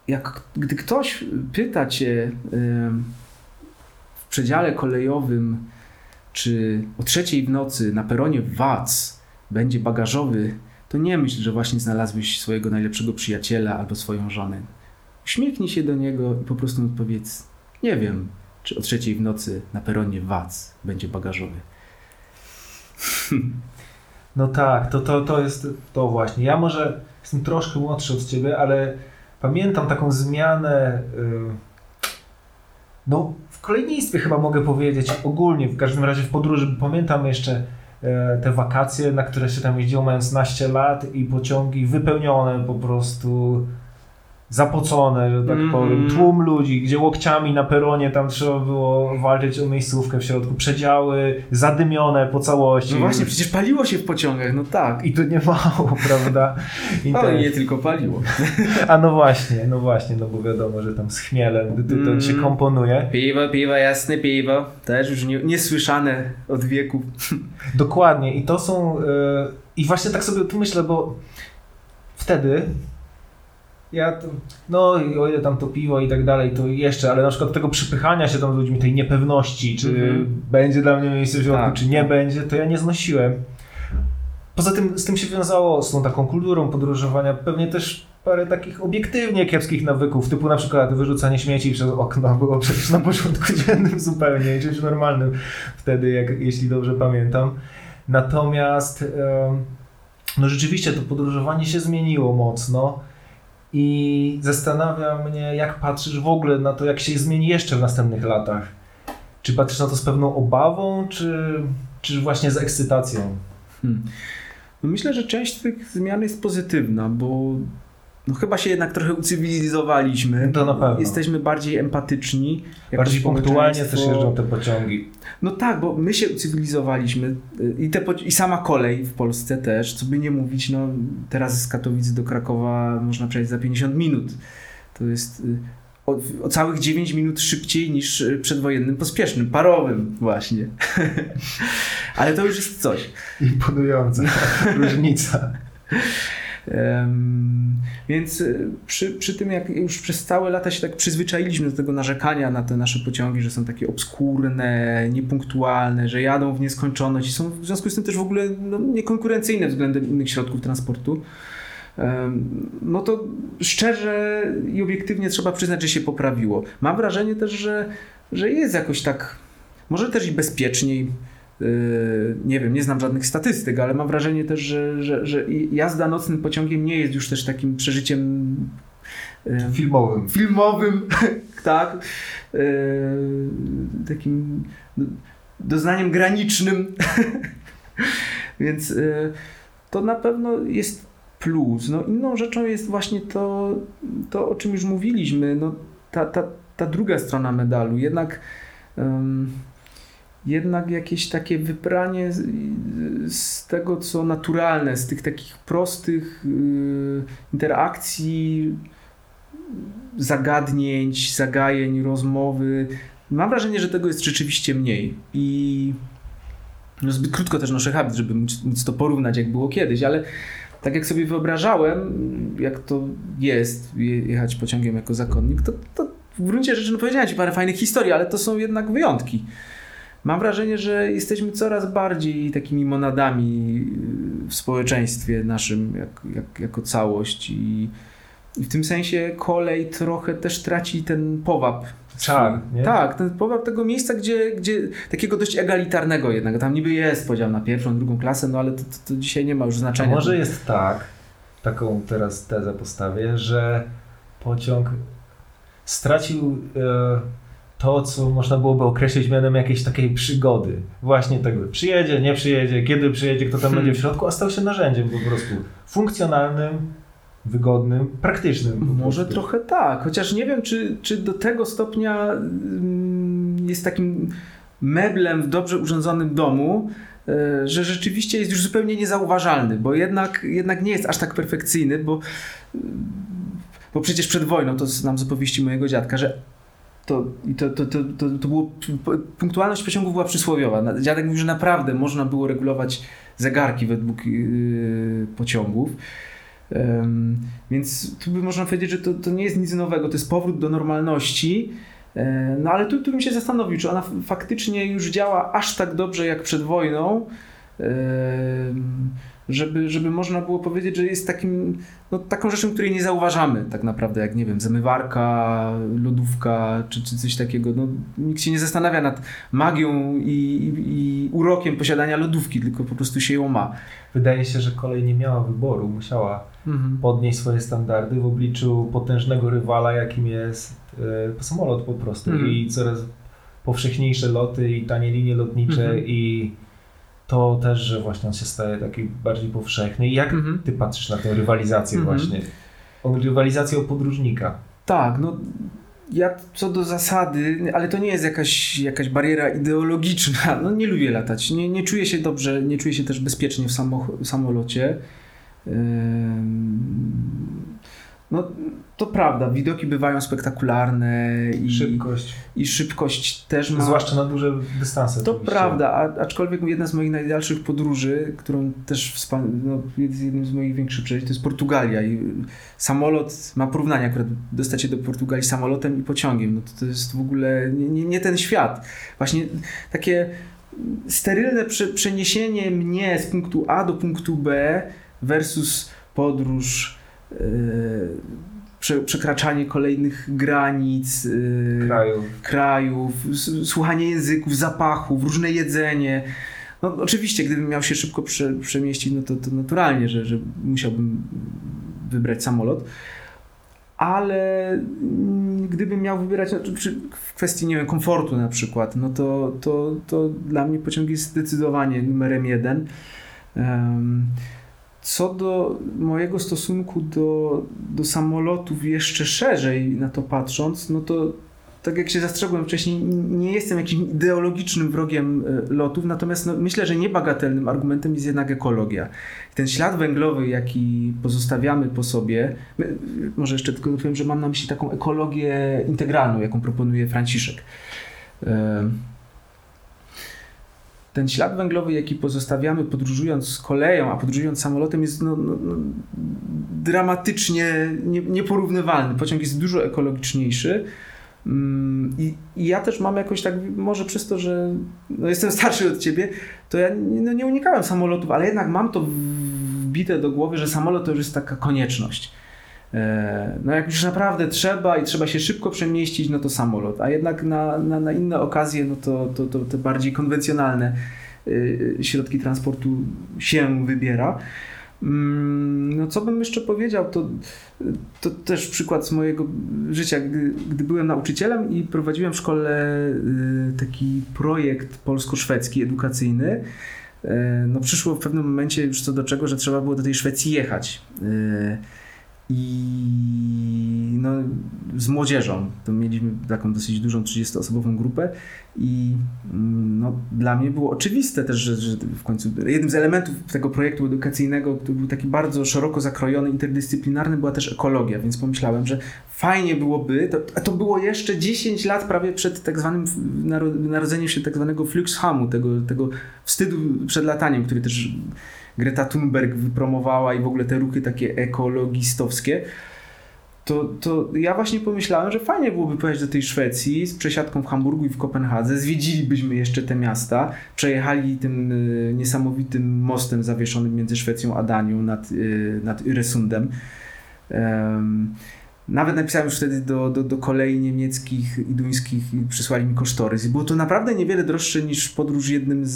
jak gdy ktoś pyta cię y, w przedziale kolejowym, czy o trzeciej w nocy na peronie Wac będzie bagażowy, to nie myśl, że właśnie znalazłeś swojego najlepszego przyjaciela albo swoją żonę. Uśmiechnij się do niego i po prostu odpowiedz nie wiem, czy o trzeciej w nocy na peronie Wac będzie bagażowy. No tak, to, to, to jest to właśnie. Ja może jestem troszkę młodszy od ciebie, ale pamiętam taką zmianę. Yy, no, w kolejnictwie chyba mogę powiedzieć ogólnie, w każdym razie w podróży. Pamiętam jeszcze yy, te wakacje, na które się tam jeździło mając naście lat i pociągi wypełnione po prostu zapocone, że tak mm -hmm. powiem, tłum ludzi, gdzie łokciami na peronie tam trzeba było walczyć o miejscówkę w środku, przedziały zadymione po całości. No właśnie, przecież paliło się w pociągach, no tak. I to nie mało, prawda? I no i nie tylko paliło. A no właśnie, no właśnie, no bo wiadomo, że tam z chmielem to, to mm. się komponuje. Piwo, piwo, jasne piwo, też już nie, niesłyszane od wieku. Dokładnie i to są, yy, i właśnie tak sobie tu myślę, bo wtedy ja to, no i o ile tam to piwo i tak dalej, to jeszcze, ale na przykład tego przypychania się tam z ludźmi, tej niepewności, czy Mhm. będzie dla mnie miejsce w środku, Tak. czy nie będzie, to ja nie znosiłem. Poza tym z tym się wiązało, z tą taką kulturą podróżowania, pewnie też parę takich obiektywnie kiepskich nawyków, typu na przykład wyrzucanie śmieci przez okno było przecież na porządku dziennym zupełnie czymś normalnym wtedy, jak, jeśli dobrze pamiętam. Natomiast no rzeczywiście to podróżowanie się zmieniło mocno i zastanawia mnie, jak patrzysz w ogóle na to, jak się zmieni jeszcze w następnych latach. Czy patrzysz na to z pewną obawą, czy, czy właśnie z ekscytacją? Hmm. No myślę, że część tych zmian jest pozytywna, bo no chyba się jednak trochę ucywilizowaliśmy. To na pewno. Jesteśmy bardziej empatyczni. Bardziej punktualnie też jeżdżą te pociągi. No tak, bo my się ucywilizowaliśmy y, i, te, i sama kolej w Polsce też, co by nie mówić, no teraz z Katowic do Krakowa można przejść za 50 minut. To jest y, o, o całych 9 minut szybciej niż y, przedwojennym pospiesznym, parowym właśnie. Ale to już jest coś. Imponująca różnica. Więc y, przy, przy tym, jak już przez całe lata się tak przyzwyczailiśmy do tego narzekania na te nasze pociągi, że są takie obskurne, niepunktualne, że jadą w nieskończoność i są w związku z tym też w ogóle no, niekonkurencyjne względem innych środków transportu, no to szczerze i obiektywnie trzeba przyznać, że się poprawiło. Mam wrażenie też, że, że jest jakoś tak, może też i bezpieczniej. Yy, nie wiem, nie znam żadnych statystyk, ale mam wrażenie też, że, że, że jazda nocnym pociągiem nie jest już też takim przeżyciem yy, Filmowym. filmowym, tak, yy, takim do- doznaniem granicznym. Więc to na pewno jest plus. No, inną rzeczą jest właśnie to, to o czym już mówiliśmy, no, ta, ta, ta druga strona medalu. Jednak, ym, jednak jakieś takie wybranie z, tego, co naturalne, z tych takich prostych yy, interakcji, zagadnięć, zagajeń, rozmowy. Mam wrażenie, że tego jest rzeczywiście mniej. I no zbyt krótko też noszę habit, żeby móc, móc to porównać, jak było kiedyś, ale tak jak sobie wyobrażałem, jak to jest je- jechać pociągiem jako zakonnik, to, to w gruncie rzeczy no powiedziałem Ci parę fajnych historii, ale to są jednak wyjątki. Mam wrażenie, że jesteśmy coraz bardziej takimi monadami w społeczeństwie naszym jak, jak, jako całość i, i w tym sensie kolej trochę też traci ten powab. Czar, nie? Tak, ten powab tego miejsca, gdzie, gdzie takiego dość egalitarnego jednak. Tam niby jest podział na pierwszą, drugą klasę, no ale to, to, to dzisiaj nie ma już A znaczenia. może jest tak, taką teraz tezę postawię, że pociąg stracił e, to, co można byłoby określić mianem jakiejś takiej przygody. Właśnie tego, przyjedzie, nie przyjedzie, kiedy przyjedzie, kto tam Hmm. będzie w środku, a stał się narzędziem po prostu funkcjonalnym, wygodnym, praktycznym. Może trochę tak, chociaż nie wiem, czy, czy do tego stopnia mm, jest takim meblem w dobrze urządzonym domu, e, że rzeczywiście jest już zupełnie niezauważalny, bo jednak, jednak nie jest aż tak perfekcyjny, bo, bo przecież przed wojną, to znam z opowieści mojego dziadka, że to, to, to, to, to, było, punktualność pociągu była przysłowiowa. Dziadek mówił, że naprawdę można było regulować zegarki według yy, pociągów. Em, więc tu by można powiedzieć, że to, to nie jest nic nowego, to jest powrót do normalności. E, No ale tu, tu bym się zastanowił, czy ona faktycznie już działa aż tak dobrze jak przed wojną, em, żeby, żeby można było powiedzieć, że jest takim, no, taką rzeczą, której nie zauważamy tak naprawdę, jak nie wiem, zamywarka, lodówka czy, czy coś takiego. No, nikt się nie zastanawia nad magią i, i, i urokiem posiadania lodówki, tylko po prostu się ją ma. Wydaje się, że kolej nie miała wyboru, musiała Mhm. podnieść swoje standardy w obliczu potężnego rywala, jakim jest e, samolot po prostu Mhm. i coraz powszechniejsze loty i tanie linie lotnicze Mhm. i to też, że właśnie on się staje taki bardziej powszechny. I jak Mhm. ty patrzysz na tę rywalizację Mhm. właśnie? O rywalizację o podróżnika. Tak, no ja co do zasady, ale to nie jest jakaś, jakaś bariera ideologiczna. No nie lubię latać. Nie, nie czuję się dobrze, nie czuję się też bezpiecznie w samo, samolocie. No, to prawda, widoki bywają spektakularne i szybkość. I szybkość też ma. Zwłaszcza na duże dystanse. To oczywiście. prawda, a, aczkolwiek jedna z moich najdalszych podróży, którą też wspan... no, jest jednym z moich większych przeżyć, to jest Portugalia. I samolot ma porównanie akurat dostać się do Portugalii samolotem i pociągiem. No to, to jest w ogóle nie, nie, nie ten świat. Właśnie takie sterylne prze, przeniesienie mnie z punktu A do punktu B versus podróż Yy, przekraczanie kolejnych granic, yy, krajów, krajów słuchanie języków, zapachów, różne jedzenie. No, oczywiście, gdybym miał się szybko prze, przemieścić, no to, to naturalnie, że, że musiałbym wybrać samolot. Ale mm, gdybym miał wybierać no, w kwestii nie wiem, komfortu na przykład, no to, to, to dla mnie pociąg jest zdecydowanie numerem jeden. Um, co do mojego stosunku do, do samolotów jeszcze szerzej na to patrząc, no to tak jak się zastrzegłem wcześniej, nie jestem jakimś ideologicznym wrogiem e, lotów, natomiast no, myślę, że niebagatelnym argumentem jest jednak ekologia. Ten ślad węglowy, jaki pozostawiamy po sobie, my, może jeszcze tylko powiem, że mam na myśli taką ekologię integralną, jaką proponuje Franciszek. E, ten ślad węglowy, jaki pozostawiamy podróżując koleją, a podróżując samolotem jest no, no, no, dramatycznie nie, nieporównywalny. Pociąg jest dużo ekologiczniejszy. Mm, I, I, ja też mam jakoś tak, może przez to, że no jestem starszy od ciebie, to ja no nie unikałem samolotów, ale jednak mam to wbite do głowy, że samolot to już jest taka konieczność. E, no jak już naprawdę trzeba i trzeba się szybko przemieścić, no to samolot, a jednak na, na, na inne okazje, no to, to, to te bardziej konwencjonalne e, środki transportu się wybiera. Mm, no co bym jeszcze powiedział, to, to też przykład z mojego życia, gdy, gdy byłem nauczycielem i prowadziłem w szkole e, taki projekt polsko-szwedzki edukacyjny, no przyszło w pewnym momencie już co do czego, że trzeba było do tej Szwecji jechać i no, z młodzieżą. To mieliśmy taką dosyć dużą 30-osobową grupę i mm, no, dla mnie było oczywiste też, że, że, w końcu jednym z elementów tego projektu edukacyjnego, który był taki bardzo szeroko zakrojony, interdyscyplinarny, była też ekologia, więc pomyślałem, że fajnie byłoby, to, to było jeszcze 10 lat prawie przed tak zwanym narodzeniem się tak zwanego Fluxhamu, tego, tego wstydu przed lataniem, który też Greta Thunberg wypromowała i w ogóle te ruchy takie ekologistowskie, to, to ja właśnie pomyślałem, że fajnie byłoby pojechać do tej Szwecji z przesiadką w Hamburgu i w Kopenhadze, zwiedzilibyśmy jeszcze te miasta, przejechali tym y, niesamowitym mostem zawieszonym między Szwecją a Danią nad, y, nad Öresundem. Um, nawet napisałem już wtedy do, do, do kolei niemieckich i duńskich i przysłali mi kosztorys. I było to naprawdę niewiele droższe niż podróż jednym z,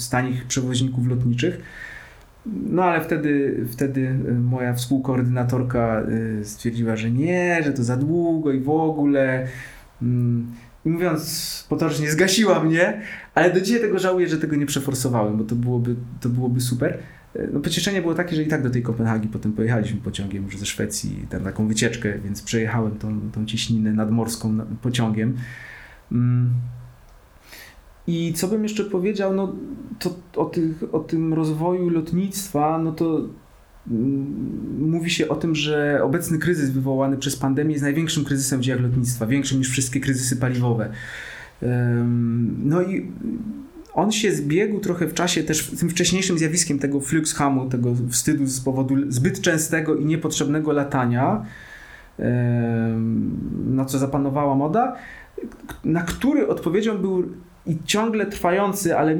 z tanich przewoźników lotniczych. No ale wtedy, wtedy moja współkoordynatorka y, stwierdziła, że nie, że to za długo i w ogóle. Mm, I mówiąc potocznie, zgasiła mnie, ale do dzisiaj tego żałuję, że tego nie przeforsowałem, bo to byłoby, to byłoby super. E, no pocieszenie było takie, że i tak do tej Kopenhagi potem pojechaliśmy pociągiem już ze Szwecji, tam taką wycieczkę, więc przejechałem tą, tą nadmorską pociągiem. Mm. I co bym jeszcze powiedział, no to o, tych, o tym rozwoju lotnictwa, no to mm, mówi się o tym, że obecny kryzys wywołany przez pandemię jest największym kryzysem w dziejach lotnictwa, większym niż wszystkie kryzysy paliwowe. No i on się zbiegł trochę w czasie też tym wcześniejszym zjawiskiem tego fluxhamu, tego wstydu z powodu zbyt częstego i niepotrzebnego latania, na co zapanowała moda, na który odpowiedzią był i ciągle trwający, ale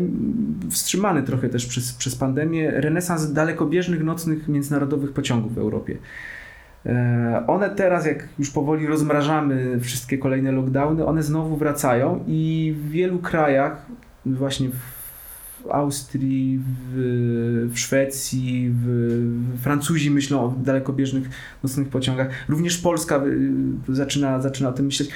wstrzymany trochę też przez, przez pandemię, renesans dalekobieżnych nocnych międzynarodowych pociągów w Europie. E, one teraz, jak już powoli rozmrażamy wszystkie kolejne lockdowny, one znowu wracają i w wielu krajach, właśnie w Austrii, w, w Szwecji, w, w Francuzi myślą o dalekobieżnych nocnych pociągach. Również Polska y, zaczyna, zaczyna o tym myśleć.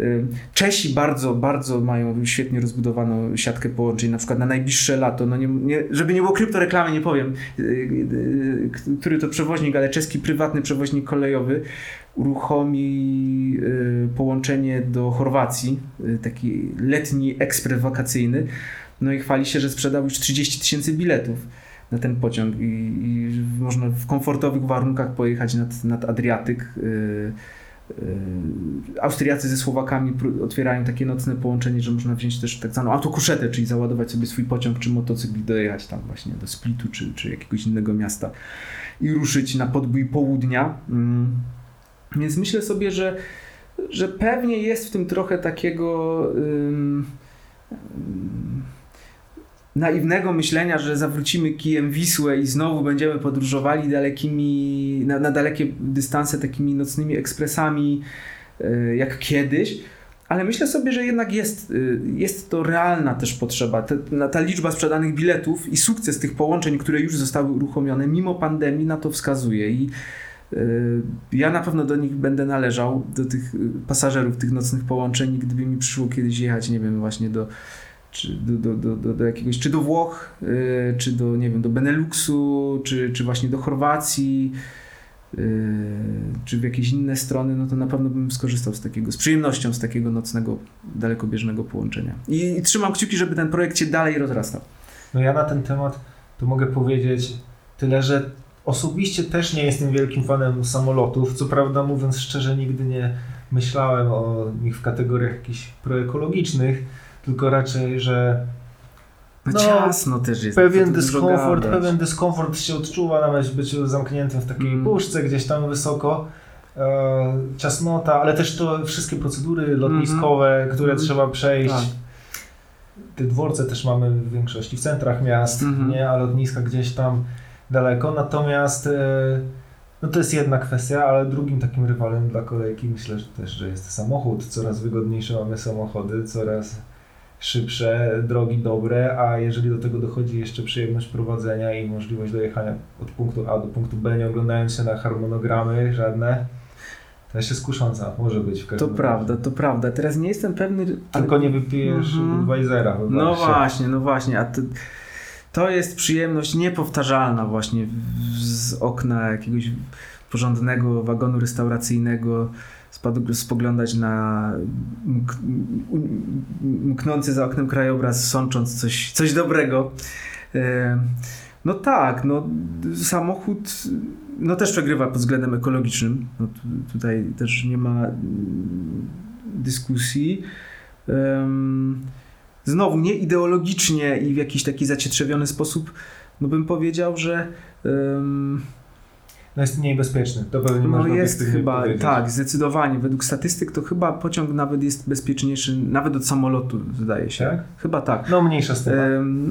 Y, Czesi bardzo, bardzo mają świetnie rozbudowaną siatkę połączeń, na przykład na najbliższe lato, no nie, nie, żeby nie było kryptoreklamy, nie powiem, y, który to przewoźnik, ale czeski prywatny przewoźnik kolejowy uruchomi y, połączenie do Chorwacji, y, taki letni ekspres wakacyjny. No i chwali się, że sprzedał już 30 tysięcy biletów. na ten pociąg i, i można w komfortowych warunkach pojechać nad, nad Adriatyk. Yy, Austriacy ze Słowakami otwierają takie nocne połączenie, że można wziąć też tak zwaną autokuszetę, czyli załadować sobie swój pociąg czy motocykl i dojechać tam właśnie do Splitu czy, czy jakiegoś innego miasta i ruszyć na podbój południa. Yy. Więc myślę sobie, że, że pewnie jest w tym trochę takiego naiwnego myślenia, że zawrócimy kijem Wisłę i znowu będziemy podróżowali dalekimi, na, na dalekie dystanse takimi nocnymi ekspresami e, jak kiedyś. Ale myślę sobie, że jednak jest, e, jest to realna też potrzeba. Ta, ta liczba sprzedanych biletów i sukces tych połączeń, które już zostały uruchomione mimo pandemii, na to wskazuje. I e, ja na pewno do nich będę należał, do tych pasażerów tych nocnych połączeń, gdyby mi przyszło kiedyś jechać, nie wiem, właśnie do czy do, do, do, do, jakiegoś, czy do Włoch, yy, czy do, nie wiem, do Beneluxu, czy, czy właśnie do Chorwacji, yy, czy w jakieś inne strony, no to na pewno bym skorzystał z takiego, z przyjemnością z takiego nocnego, dalekobieżnego połączenia. I, i trzymam kciuki, żeby ten projekt się dalej rozrastał. No ja na ten temat to mogę powiedzieć tyle, że osobiście też nie jestem wielkim fanem samolotów. Co prawda, mówiąc szczerze, nigdy nie myślałem o nich w kategoriach jakichś proekologicznych tylko raczej, że no, ciasno też jest. Pewien dyskomfort, pewien dyskomfort się odczuwa nawet w byciu zamkniętym w takiej mm. puszce gdzieś tam wysoko. E, ciasnota, ale też to wszystkie procedury lotniskowe, mm -hmm. które mm -hmm. trzeba przejść. Tak. Te dworce też mamy w większości w centrach miast, mm -hmm. nie, a lotniska gdzieś tam daleko. Natomiast e, no to jest jedna kwestia, ale drugim takim rywalem dla kolejki myślę że też, że jest samochód. Coraz wygodniejsze mamy samochody, coraz szybsze, drogi dobre, a jeżeli do tego dochodzi jeszcze przyjemność prowadzenia i możliwość dojechania od punktu A do punktu B, nie oglądając się na harmonogramy żadne, to jest kusząca, może być w każdym To razie. prawda, to prawda. Teraz nie jestem pewny... Tylko ale... nie wypijesz mhm. Budweisera. No właśnie, no właśnie, a to, to jest przyjemność niepowtarzalna właśnie z okna jakiegoś porządnego wagonu restauracyjnego, spoglądać na mknący za oknem krajobraz, sącząc coś, coś dobrego. E, no tak, no samochód no też przegrywa pod względem ekologicznym. No, tutaj też nie ma dyskusji. Znowu nie ideologicznie i w jakiś taki zacietrzewiony sposób, no bym powiedział, że no jest mniej bezpieczny. To pewnie no jest chyba, powiedzieć. tak, zdecydowanie. Według statystyk to chyba pociąg nawet jest bezpieczniejszy, nawet od samolotu, zdaje się. Tak? Chyba tak. No mniejsza z tym.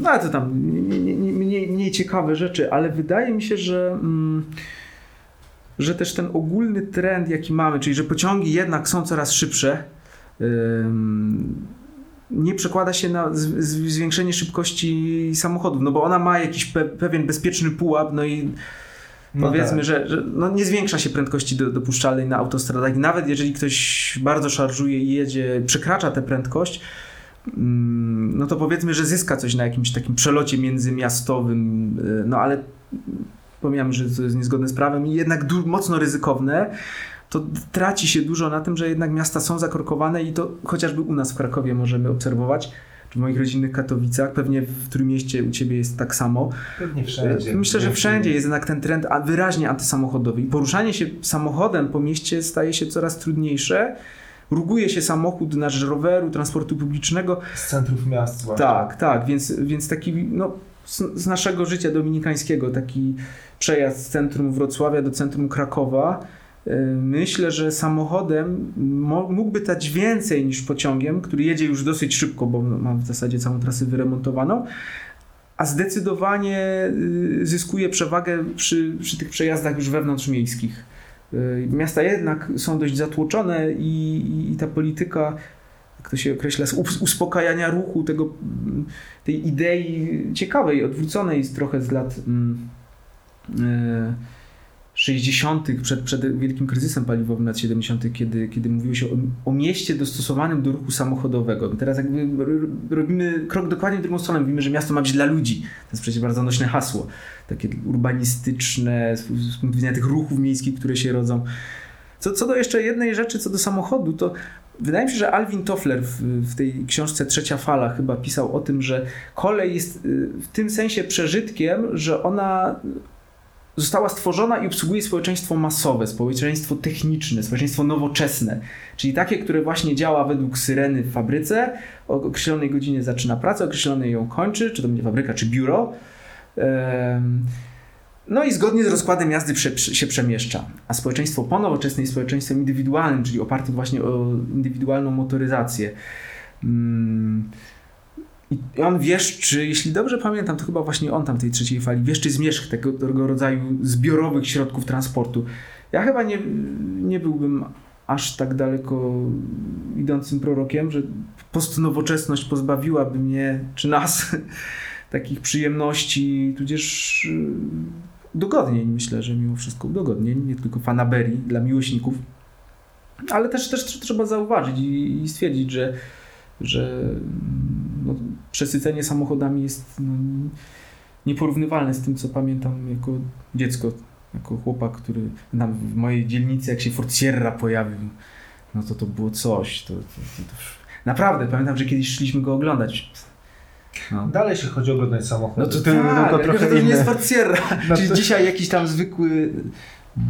no ale to tam mniej, mniej ciekawe rzeczy, ale wydaje mi się, że... Mm, że też ten ogólny trend, jaki mamy, czyli że pociągi jednak są coraz szybsze, nie przekłada się na zwiększenie szybkości samochodów, no bo ona ma jakiś pe pewien bezpieczny pułap, no i no Powiedzmy, tak. że, że no nie zwiększa się prędkości do, dopuszczalnej na autostradach. I nawet jeżeli ktoś bardzo szarżuje i jedzie, przekracza tę prędkość, mm, no to powiedzmy, że zyska coś na jakimś takim przelocie międzymiastowym, y, no ale pomijam, że to jest niezgodne z prawem i jednak mocno ryzykowne, to traci się dużo na tym, że jednak miasta są zakorkowane i to chociażby u nas w Krakowie możemy obserwować moich rodzinnych Katowicach, pewnie w którym mieście u Ciebie jest tak samo. Pewnie wszędzie. Myślę, że wszędzie jest jednak ten trend wyraźnie antysamochodowy i poruszanie się samochodem po mieście staje się coraz trudniejsze. Ruguje się samochód na roweru, transportu publicznego. Z centrów miast zwłaszcza. Tak, tak, więc, więc taki no, z, z naszego życia dominikańskiego taki przejazd z centrum Wrocławia do centrum Krakowa myślę, że samochodem mógłby dać więcej niż pociągiem, który jedzie już dosyć szybko, bo ma w zasadzie całą trasę wyremontowaną, a zdecydowanie y, zyskuje przewagę przy, przy tych przejazdach już wewnątrzmiejskich. Y, miasta jednak są dość zatłoczone i, i ta polityka, jak to się określa, uspokajania ruchu, tego, tej idei ciekawej, odwróconej trochę z lat. Yy, 60., przed, przed wielkim kryzysem paliwowym lat 70., kiedy, kiedy mówiło się o, o, mieście dostosowanym do ruchu samochodowego. Teraz jakby robimy krok dokładnie w drugą stronę. Mówimy, że miasto ma być dla ludzi. To jest przecież bardzo nośne hasło. Takie urbanistyczne, z, punktu widzenia tych ruchów miejskich, które się rodzą. Co, co do jeszcze jednej rzeczy, co do samochodu, to wydaje mi się, że Alvin Toffler w, w, tej książce Trzecia Fala chyba pisał o tym, że kolej jest y, w tym sensie przeżytkiem, że ona została stworzona i obsługuje społeczeństwo masowe, społeczeństwo techniczne, społeczeństwo nowoczesne, czyli takie, które właśnie działa według syreny w fabryce, o określonej godzinie zaczyna pracę, określonej ją kończy, czy to będzie fabryka, czy biuro. No i zgodnie z rozkładem jazdy się przemieszcza. A społeczeństwo ponowoczesne jest społeczeństwem indywidualnym, czyli opartym właśnie o indywidualną motoryzację. Mm. I on wieszczy, jeśli dobrze pamiętam, to chyba właśnie on tam tej trzeciej fali, wieszczy zmierzch tego, tego rodzaju zbiorowych środków transportu. Ja chyba nie, nie byłbym aż tak daleko idącym prorokiem, że postnowoczesność pozbawiłaby mnie, czy nas, takich przyjemności, tudzież y, dogodnień, myślę, że mimo wszystko dogodnień, nie tylko fanaberii dla miłośników, ale też, też trzeba zauważyć i, i stwierdzić, że, że no, przesycenie samochodami jest no, nieporównywalne z tym, co pamiętam jako dziecko, jako chłopak, który nam w mojej dzielnicy, jak się Ford Sierra pojawił, no to to było coś. To, to, to, to... Naprawdę, pamiętam, że kiedyś szliśmy go oglądać. No. Dalej się chodzi oglądać samochód. No to, to tak, tylko trochę to nie jest Ford Sierra. No Czyli dzisiaj jakiś tam zwykły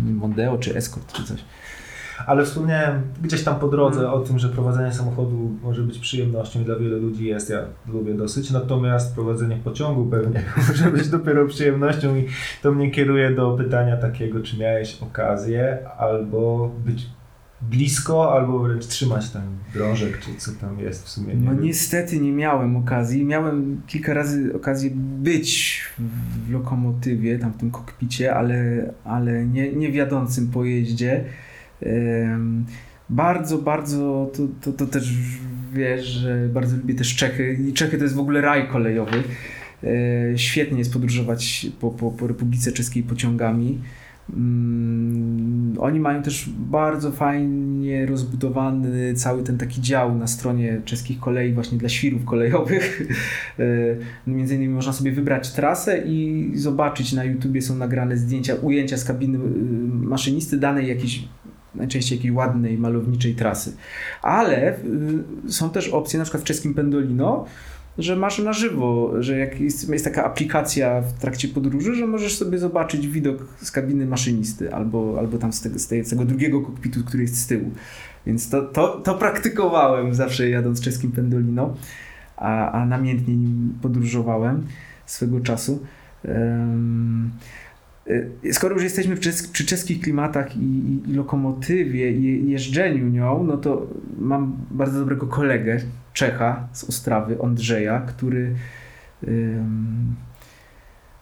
Mondeo czy Escort czy coś. Ale wspomniałem gdzieś tam po drodze hmm. o tym, że prowadzenie samochodu może być przyjemnością i dla wielu ludzi jest. Ja lubię dosyć, natomiast prowadzenie pociągu pewnie może być dopiero przyjemnością i to mnie kieruje do pytania takiego, czy miałeś okazję albo być blisko, albo wręcz trzymać ten drążek, czy co tam jest w sumie. Nie no wiem. niestety nie miałem okazji. Miałem kilka razy okazję być w lokomotywie, tam w tym kokpicie, ale, ale nie, nie w jadącym pojeździe. Bardzo, bardzo, to, to, to też wiesz, że bardzo lubię też Czechy i Czechy to jest w ogóle raj kolejowy. Świetnie jest podróżować po, po, po Republice Czeskiej pociągami. Oni mają też bardzo fajnie rozbudowany cały ten taki dział na stronie czeskich kolei właśnie dla świrów kolejowych. Między innymi można sobie wybrać trasę i zobaczyć na YouTubie są nagrane zdjęcia, ujęcia z kabiny maszynisty danej jakiejś najczęściej jakiej ładnej, malowniczej trasy. Ale y, są też opcje, na przykład w czeskim Pendolino, że masz na żywo, że jak jest, jest, taka aplikacja w trakcie podróży, że możesz sobie zobaczyć widok z kabiny maszynisty albo, albo tam z tego, z tego drugiego kokpitu, który jest z tyłu. Więc to, to, to praktykowałem zawsze jadąc czeskim Pendolino, a, a namiętnie nim podróżowałem swego czasu. Um, skoro już jesteśmy przy czeskich klimatach i, i, lokomotywie i jeżdżeniu nią, no to mam bardzo dobrego kolegę, Czecha z Ostrawy, Andrzeja, który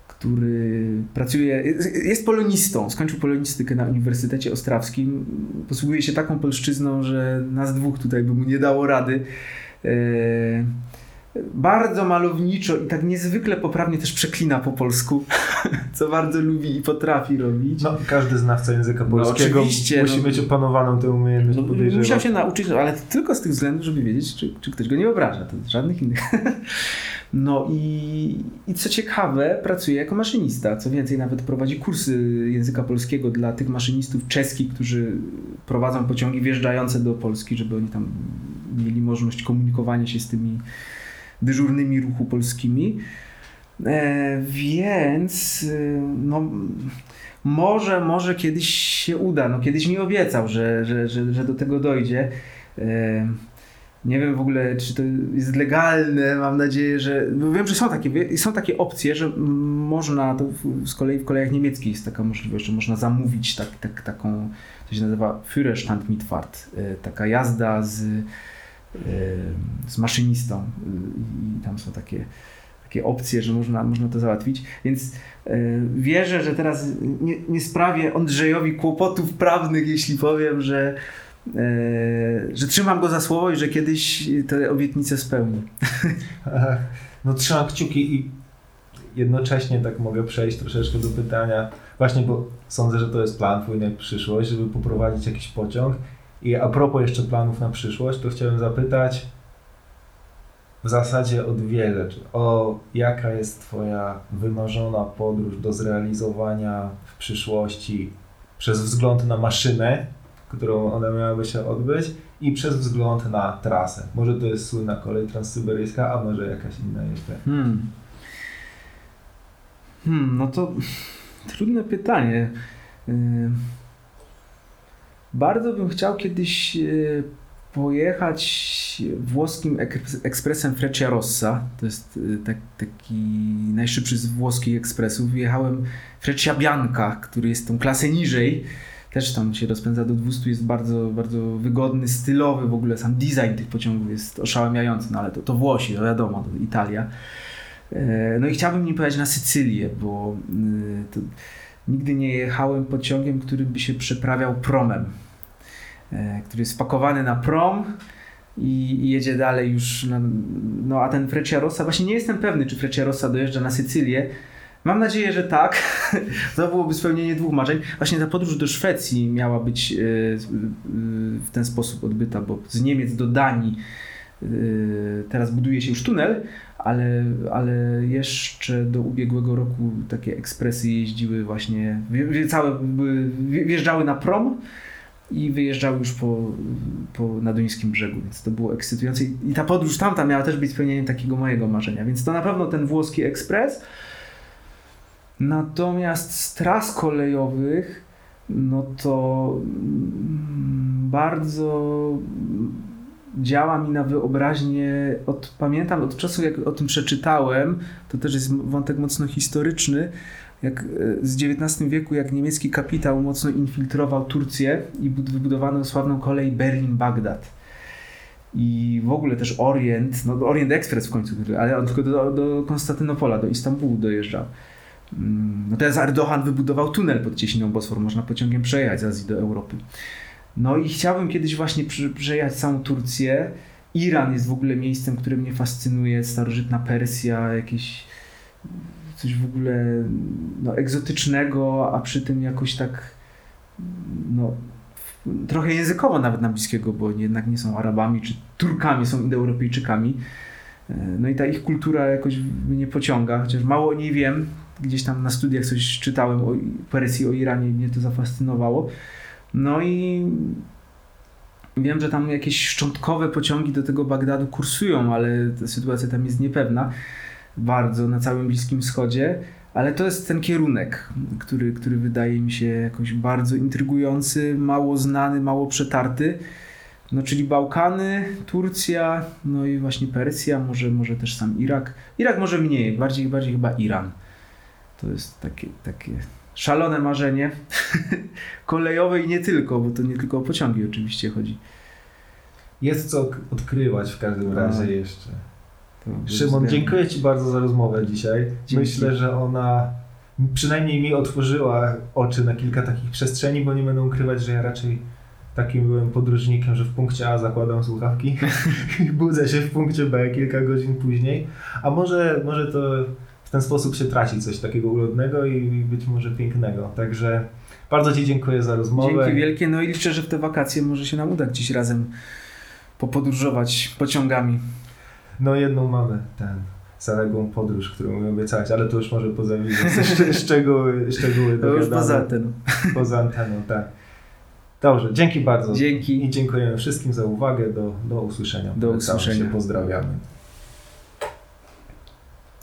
który pracuje, jest polonistą, skończył polonistykę na Uniwersytecie Ostrawskim, posługuje się taką polszczyzną, że nas dwóch tutaj by mu nie dało rady. Y, bardzo malowniczo i tak niezwykle poprawnie też przeklina po polsku, co bardzo lubi i potrafi robić. No, każdy znawca języka no, polskiego no, musi no, mieć opanowaną tę umiejętność, no, podejrzewam. Musiał się nauczyć, ale tylko z tych względów, żeby wiedzieć, czy, czy ktoś go nie obraża, to żadnych innych. No i, i co ciekawe, pracuje jako maszynista. Co więcej, nawet prowadzi kursy języka polskiego dla tych maszynistów czeskich, którzy prowadzą pociągi wjeżdżające do Polski, żeby oni tam mieli możliwość komunikowania się z tymi dyżurnymi ruchu polskimi. E, więc e, no, może, może kiedyś się uda. No, kiedyś mi obiecał, że, że, że, że do tego dojdzie. E, nie wiem w ogóle, czy to jest legalne. Mam nadzieję, że. Wiem, że są takie, są takie opcje, że można, to z kolei w kolejach niemieckich jest taka możliwość, że można zamówić tak, tak, taką, to się nazywa Führerstand mitfahrt, taka jazda z z maszynistą i tam są takie, takie opcje, że można, można to załatwić. Więc e, wierzę, że teraz nie, nie sprawię Andrzejowi kłopotów prawnych, jeśli powiem, że, że trzymam go za słowo i że kiedyś te obietnice spełni. No trzymam kciuki i jednocześnie tak mogę przejść troszeczkę do pytania, właśnie bo sądzę, że to jest plan twój na przyszłość, żeby poprowadzić jakiś pociąg i a propos jeszcze planów na przyszłość, to chciałem zapytać w zasadzie o dwie rzeczy. O jaka jest Twoja wymarzona podróż do zrealizowania w przyszłości przez wzgląd na maszynę, którą ona miałaby się odbyć i przez wzgląd na trasę. Może to jest słynna kolej transsyberyjska, a może jakaś inna jeszcze. Hmm. Hmm, no to trudne pytanie. Y, bardzo bym chciał kiedyś y, pojechać włoskim ekspresem Frecciarossa. To jest y, tak, taki najszybszy z włoskich ekspresów. Wjechałem Freccia Bianca, który jest tą klasę niżej. Też tam się rozpędza do 200, jest bardzo, bardzo wygodny, stylowy w ogóle. Sam design tych pociągów jest oszałamiający, no ale to, to Włosi, to wiadomo, to Italia. E, no i chciałbym nim pojechać na Sycylię, bo to, nigdy nie jechałem pociągiem, który by się przeprawiał promem. E, który jest spakowany na prom i, jedzie dalej już. Na, no a ten Frecciarossa, właśnie nie jestem pewny, czy Frecciarossa dojeżdża na Sycylię. Mam nadzieję, że tak. To byłoby spełnienie dwóch marzeń. Właśnie ta podróż do Szwecji miała być e, w ten sposób odbyta, bo z Niemiec do Danii e, teraz buduje się już tunel, ale, ale jeszcze do ubiegłego roku takie ekspresy jeździły właśnie, całe wjeżdżały na prom i wyjeżdżał już po, po Naduńskim brzegu, więc to było ekscytujące. I ta podróż tamta miała też być spełnieniem takiego mojego marzenia, więc to na pewno ten włoski ekspres. Natomiast z tras kolejowych, no to mm, bardzo działa mi na wyobraźnię, od, pamiętam od czasu jak o tym przeczytałem, to też jest wątek mocno historyczny, jak e, z XIX wieku, jak niemiecki kapitał mocno infiltrował Turcję i wybudowano sławną kolej Berlin-Bagdad. I w ogóle też Orient, no Orient Express w końcu, ale on tylko do, do Konstantynopola, do Istambułu dojeżdżał. Mm, no teraz Erdogan wybudował tunel pod cieśniną Bosfor, można pociągiem przejechać z Azji do Europy. No i chciałbym kiedyś właśnie przejechać całą Turcję. Iran jest w ogóle miejscem, które mnie fascynuje, starożytna Persja, jakieś coś w ogóle no, egzotycznego, a przy tym jakoś tak no, trochę językowo nawet na bliskiego, bo jednak nie są Arabami czy Turkami, są Indoeuropejczykami. E, no i ta ich kultura jakoś mnie pociąga, chociaż mało o niej wiem. Gdzieś tam na studiach coś czytałem o Persji, o Iranie, mnie to zafascynowało. No i wiem, że tam jakieś szczątkowe pociągi do tego Bagdadu kursują, ale sytuacja tam jest niepewna bardzo na całym Bliskim Wschodzie, ale to jest ten kierunek, który, który wydaje mi się jakoś bardzo intrygujący, mało znany, mało przetarty. No, czyli Bałkany, Turcja, no i właśnie Persja, może, może też sam Irak. Irak może mniej, bardziej, bardziej chyba Iran. To jest takie, takie szalone marzenie. Kolejowe i nie tylko, bo to nie tylko o pociągi oczywiście chodzi. Jest co odkrywać w każdym razie tak. jeszcze. Szymon, dziękuję Ci bardzo za rozmowę dzisiaj. Dzięki. Myślę, że ona przynajmniej mi otworzyła oczy na kilka takich przestrzeni, bo nie będę ukrywać, że ja raczej takim byłem podróżnikiem, że w punkcie A zakładam słuchawki i budzę się w punkcie B kilka godzin później. A może, może to w ten sposób się traci coś takiego ulotnego i być może pięknego. Także bardzo Ci dziękuję za rozmowę. Dzięki wielkie. No i liczę, że w te wakacje może się nam uda gdzieś razem popodróżować pociągami. No jedną mamy, ten, zaległą podróż, którą mi obiecałeś, ale to już może poza szcz szczegóły, szczegóły To już poza anteną. Poza anteną, tak. Dobrze, dzięki bardzo. Dzięki. I dziękujemy wszystkim za uwagę. Do, do usłyszenia. Do usłyszenia. Się pozdrawiamy.